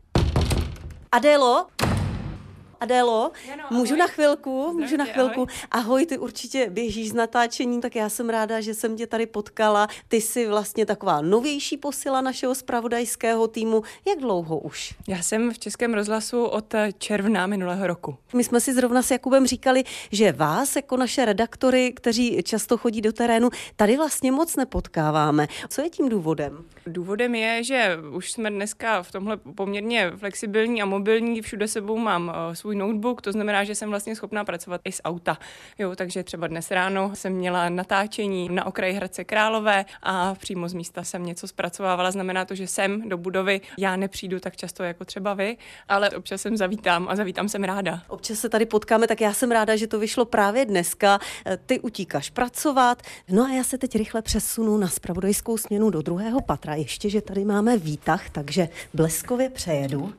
Adélo? Adélo, můžu na chvilku, můžu na chvilku. Ahoj. ty určitě běžíš z natáčení, tak já jsem ráda, že jsem tě tady potkala. Ty jsi vlastně taková novější posila našeho spravodajského týmu. Jak dlouho už? Já jsem v Českém rozhlasu od června minulého roku. My jsme si zrovna s Jakubem říkali, že vás jako naše redaktory, kteří často chodí do terénu, tady vlastně moc nepotkáváme. Co je tím důvodem? Důvodem je, že už jsme dneska v tomhle poměrně flexibilní a mobilní, všude sebou mám eh, svůj notebook, to znamená, že jsem vlastně schopná pracovat i z auta. Jo, takže třeba dnes ráno jsem měla natáčení na okraji Hradce Králové a přímo z místa jsem něco zpracovávala. Znamená to, že sem do budovy já nepřijdu tak často jako třeba vy, ale občas sem zavítám a zavítám jsem ráda. Občas se tady potkáme, tak já jsem ráda, že to vyšlo právě dneska. Eh, Ty utíkáš pracovat. No a já se teď rychle přesunu na spravodajskou směnu do druhého patra. Ještě, že tady máme výtah, takže bleskově přejedu.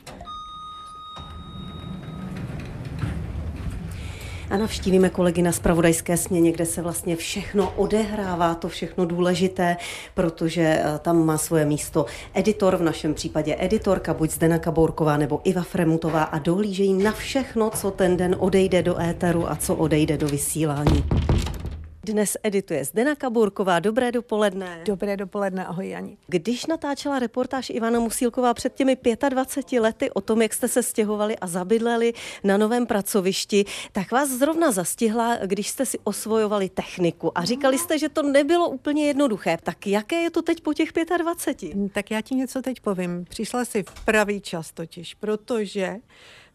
A navštívíme kolegy na spravodajské směně, kde se vlastně všechno odehrává, to všechno důležité, protože eh, tam má svoje místo editor, v našem případě editorka, buď Zdena Kabourková nebo Iva Fremutová a dohlížejí na všechno, co ten den odejde do éteru a co odejde do vysílání. Dnes edituje Zdena Kaburková. Dobré dopoledne. Dobré dopoledne, ahoj Jani. Když natáčela reportáž Ivana Musílková před těmi 25 lety o tom, jak jste se stěhovali a zabydleli na novém pracovišti, tak vás zrovna zastihla, když jste si osvojovali techniku a říkali jste, že to nebylo úplně jednoduché. Tak jaké je to teď po těch 25? Tak já ti něco teď povím. Přišla si v pravý čas totiž, protože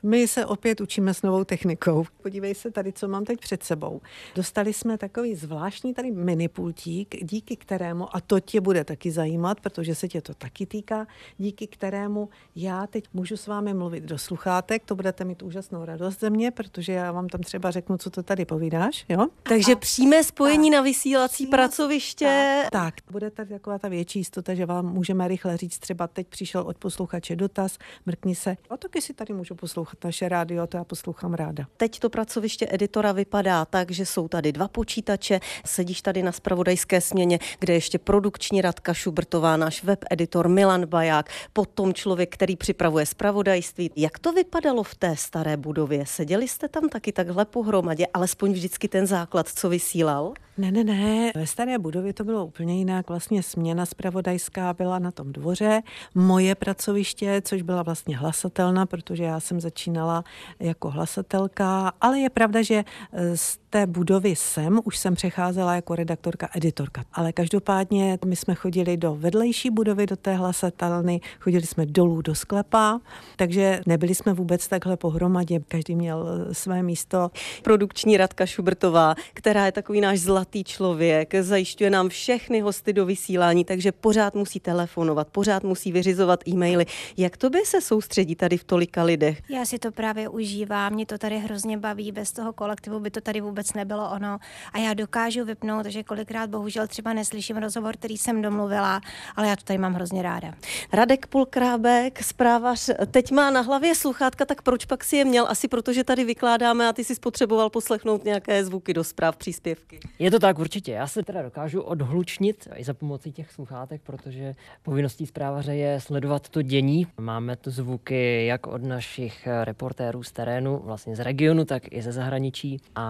my se opět učíme s novou technikou. Podívej se tady, co mám teď před sebou. Dostali jsme takový zvláštní tady minipultík, díky kterému, a to tě bude taky zajímat, protože se tě to taky týká, díky kterému já teď můžu s vámi mluvit do sluchátek, to budete mít úžasnou radost ze mě, protože já vám tam třeba řeknu, co to tady povídáš, jo? Takže a, přímé spojení tak, na vysílací pracoviště. Tak, tak, bude tady taková ta větší jistota, že vám můžeme rychle říct, třeba teď přišel od posluchače dotaz, mrkni se, a taky si tady můžu poslouchat poslouchat naše rádio, to já poslouchám ráda. Teď to pracoviště editora vypadá tak, že jsou tady dva počítače, sedíš tady na spravodajské směně, kde ještě produkční Radka Šubrtová, náš web editor Milan Baják, potom člověk, který připravuje spravodajství. Jak to vypadalo v té staré budově? Seděli jste tam taky takhle pohromadě, alespoň vždycky ten základ, co vysílal? Ne, ne, ne. Ve staré budově to bylo úplně jinak. Vlastně směna spravodajská byla na tom dvoře. Moje pracoviště, což byla vlastně hlasatelna, protože já jsem začínala jako hlasatelka, ale je pravda, že z té budovy sem už jsem přecházela jako redaktorka, editorka. Ale každopádně my jsme chodili do vedlejší budovy, do té hlasatelny, chodili jsme dolů do sklepa, takže nebyli jsme vůbec takhle pohromadě, každý měl své místo. Produkční Radka Šubrtová, která je takový náš zlatý zlatý člověk, zajišťuje nám všechny hosty do vysílání, takže pořád musí telefonovat, pořád musí vyřizovat e-maily. Jak to by se soustředí tady v tolika lidech? Já si to právě užívám, mě to tady hrozně baví, bez toho kolektivu by to tady vůbec nebylo ono. A já dokážu vypnout, že kolikrát bohužel třeba neslyším rozhovor, který jsem domluvila, ale já to tady mám hrozně ráda. Radek Pulkrábek, zprávař, teď má na hlavě sluchátka, tak proč pak si je měl? Asi protože tady vykládáme a ty si spotřeboval poslechnout nějaké zvuky do zpráv, příspěvky. Je to tak určitě. Já se teda dokážu odhlučnit i za pomocí těch sluchátek, protože povinností zprávaře je sledovat to dění. Máme tu zvuky jak od našich reportérů z terénu, vlastně z regionu, tak i ze zahraničí. A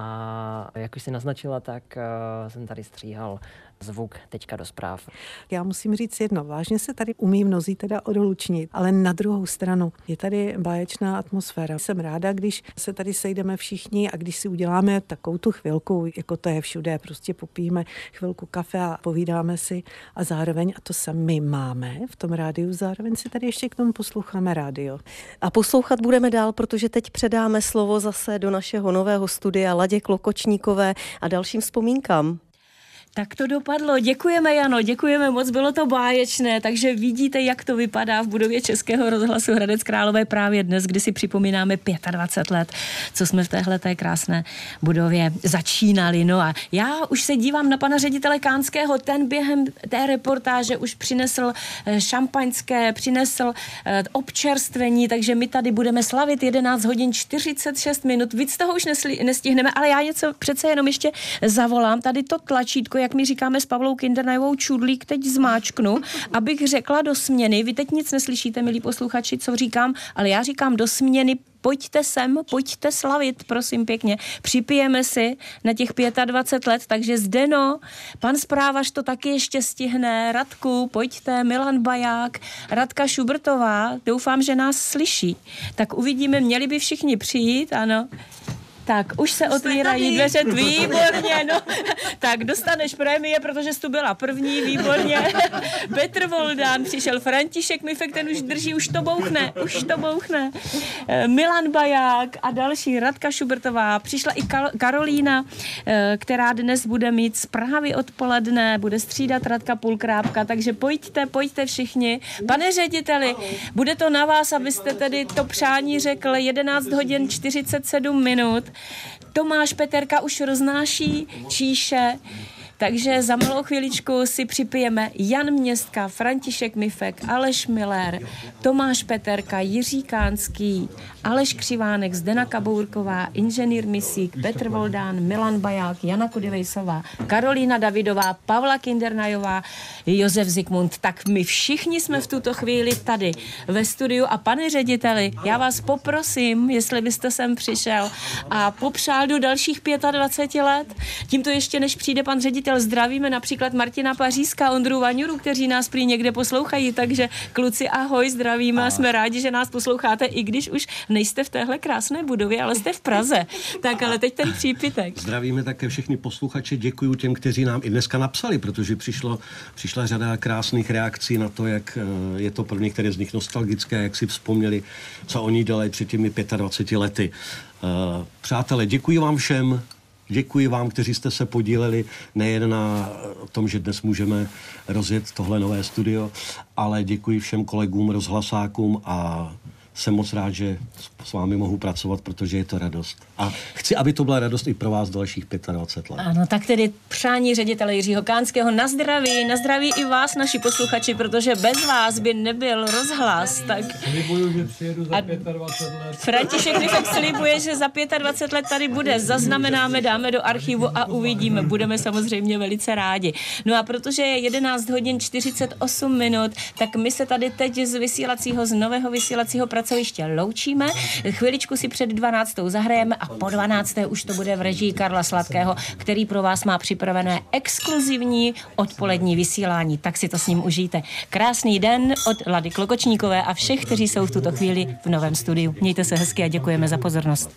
jak už si naznačila, tak uh, jsem tady stříhal zvuk teďka do zpráv. Já musím říct jedno, vážně se tady umí mnozí teda odhlučnit, ale na druhou stranu je tady báječná atmosféra. Jsem ráda, když se tady sejdeme všichni a když si uděláme takovou tu chvilku, jako to je všude, prostě popijeme chvilku kafe a povídáme si a zároveň, a to sami máme v tom rádiu, zároveň si tady ještě k tomu posloucháme rádio. A poslouchat budeme dál, protože teď předáme slovo zase do našeho nového studia Ladě Klokočníkové a dalším vzpomínkám. Tak to dopadlo. Děkujeme, Jano, děkujeme moc, bylo to báječné, takže vidíte, jak to vypadá v budově Českého rozhlasu Hradec Králové právě dnes, kdy si připomínáme 25 let, co jsme v téhle té krásné budově začínali. No a já už se dívám na pana ředitele Kánského, ten během té reportáže už přinesl eh, šampaňské, přinesl eh, občerstvení, takže my tady budeme slavit 11 hodin 46 minut. Víc toho už nestihneme, ale já něco přece jenom ještě zavolám. Tady to tlačítko jak my říkáme s Pavlou Kindernajovou čudlík, teď zmáčknu, abych řekla do směny. Vy teď nic neslyšíte, milí posluchači, co říkám, ale já říkám do směny pojďte sem, pojďte slavit, prosím pěkně. Připijeme si na těch 25 let, takže Zdeno, pan zprávař to taky ještě stihne, Radku, pojďte, Milan Baják, Radka Šubrtová, doufám, že nás slyší. Tak uvidíme, měli by všichni přijít, ano. Tak, už se otvírají dveře, výborně, no. tak dostaneš prémie, protože jsi tu byla první, výborně. Petr Voldán přišel, František Mifek, ten už drží, už to bouchne, už to bouchne. Eh, Milan Baják a další, Radka Šubertová, přišla i Karolína, eh, která dnes bude mít zprávy odpoledne, bude střídat Radka Pulkrápka, takže pojďte, pojďte všichni. Pane řediteli, bude to na vás, abyste tedy to přání řekl 11 hodin 47 minut. Tomáš Peterka už roznáší číše, Takže za malou chvíličku si připijeme Jan Městka, František Mifek, Aleš Miller, Tomáš Peterka, Jiří Kánský, Aleš Křivánek, Zdena Kabourková, inženýr Misík, Petr Voldán, Milan Baják, Jana Kudivejsová, Karolína Davidová, Pavla Kindernajová, Josef Zikmund. Tak my všichni jsme v tuto chvíli tady ve studiu a pane řediteli, já vás poprosím, jestli byste sem přišel a popřál do dalších 25 let. Tímto ještě než přijde pan ředitel, zdravíme například Martina Pařízka, Ondru Vaňuru, kteří nás prý někde poslouchají, takže kluci ahoj, zdravíme a jsme rádi, že nás posloucháte, i když už nejste v téhle krásné budově, ale jste v Praze. Tak ale teď ten přípitek. Zdravíme také všechny posluchače, děkuji těm, kteří nám i dneska napsali, protože přišlo, přišla řada krásných reakcí na to, jak eh, je to pro některé z nich nostalgické, jak si vzpomněli, co oni dělají před těmi 25 lety. Eh, Přátelé, děkuji vám všem, Děkuji vám, kteří jste se podíleli nejen na tom, že dnes můžeme rozjet tohle nové studio, ale děkuji všem kolegům, rozhlasákům a jsem moc rád, že s vámi mohu pracovat, protože je to radost. A chci, aby to byla radost i pro vás dalších 25 let. Ano, tak tedy přání ředitele Jiřího Kánského na zdraví, na zdraví i vás, naši posluchači, protože bez vás by nebyl rozhlas. Tak... Slibuju, že přijedu za 25 let. František Mifek slibuje, že za 25 let tady bude. Zaznamenáme, dáme do archivu a uvidíme. Budeme samozřejmě velice rádi. No a protože je 11 hodin 48 minut, tak my se tady teď z vysílacího, z nového vysílacího pracoviště loučíme. Chviličku si před 12. zahrajeme a po 12. už to bude v režii Karla Sladkého, který pro vás má připravené exkluzivní odpolední vysílání. Tak si to s ním užijte. Krásný den od Lady Klokočníkové a všech, kteří jsou v tuto chvíli v novém studiu. Mějte se hezky a děkujeme za pozornost.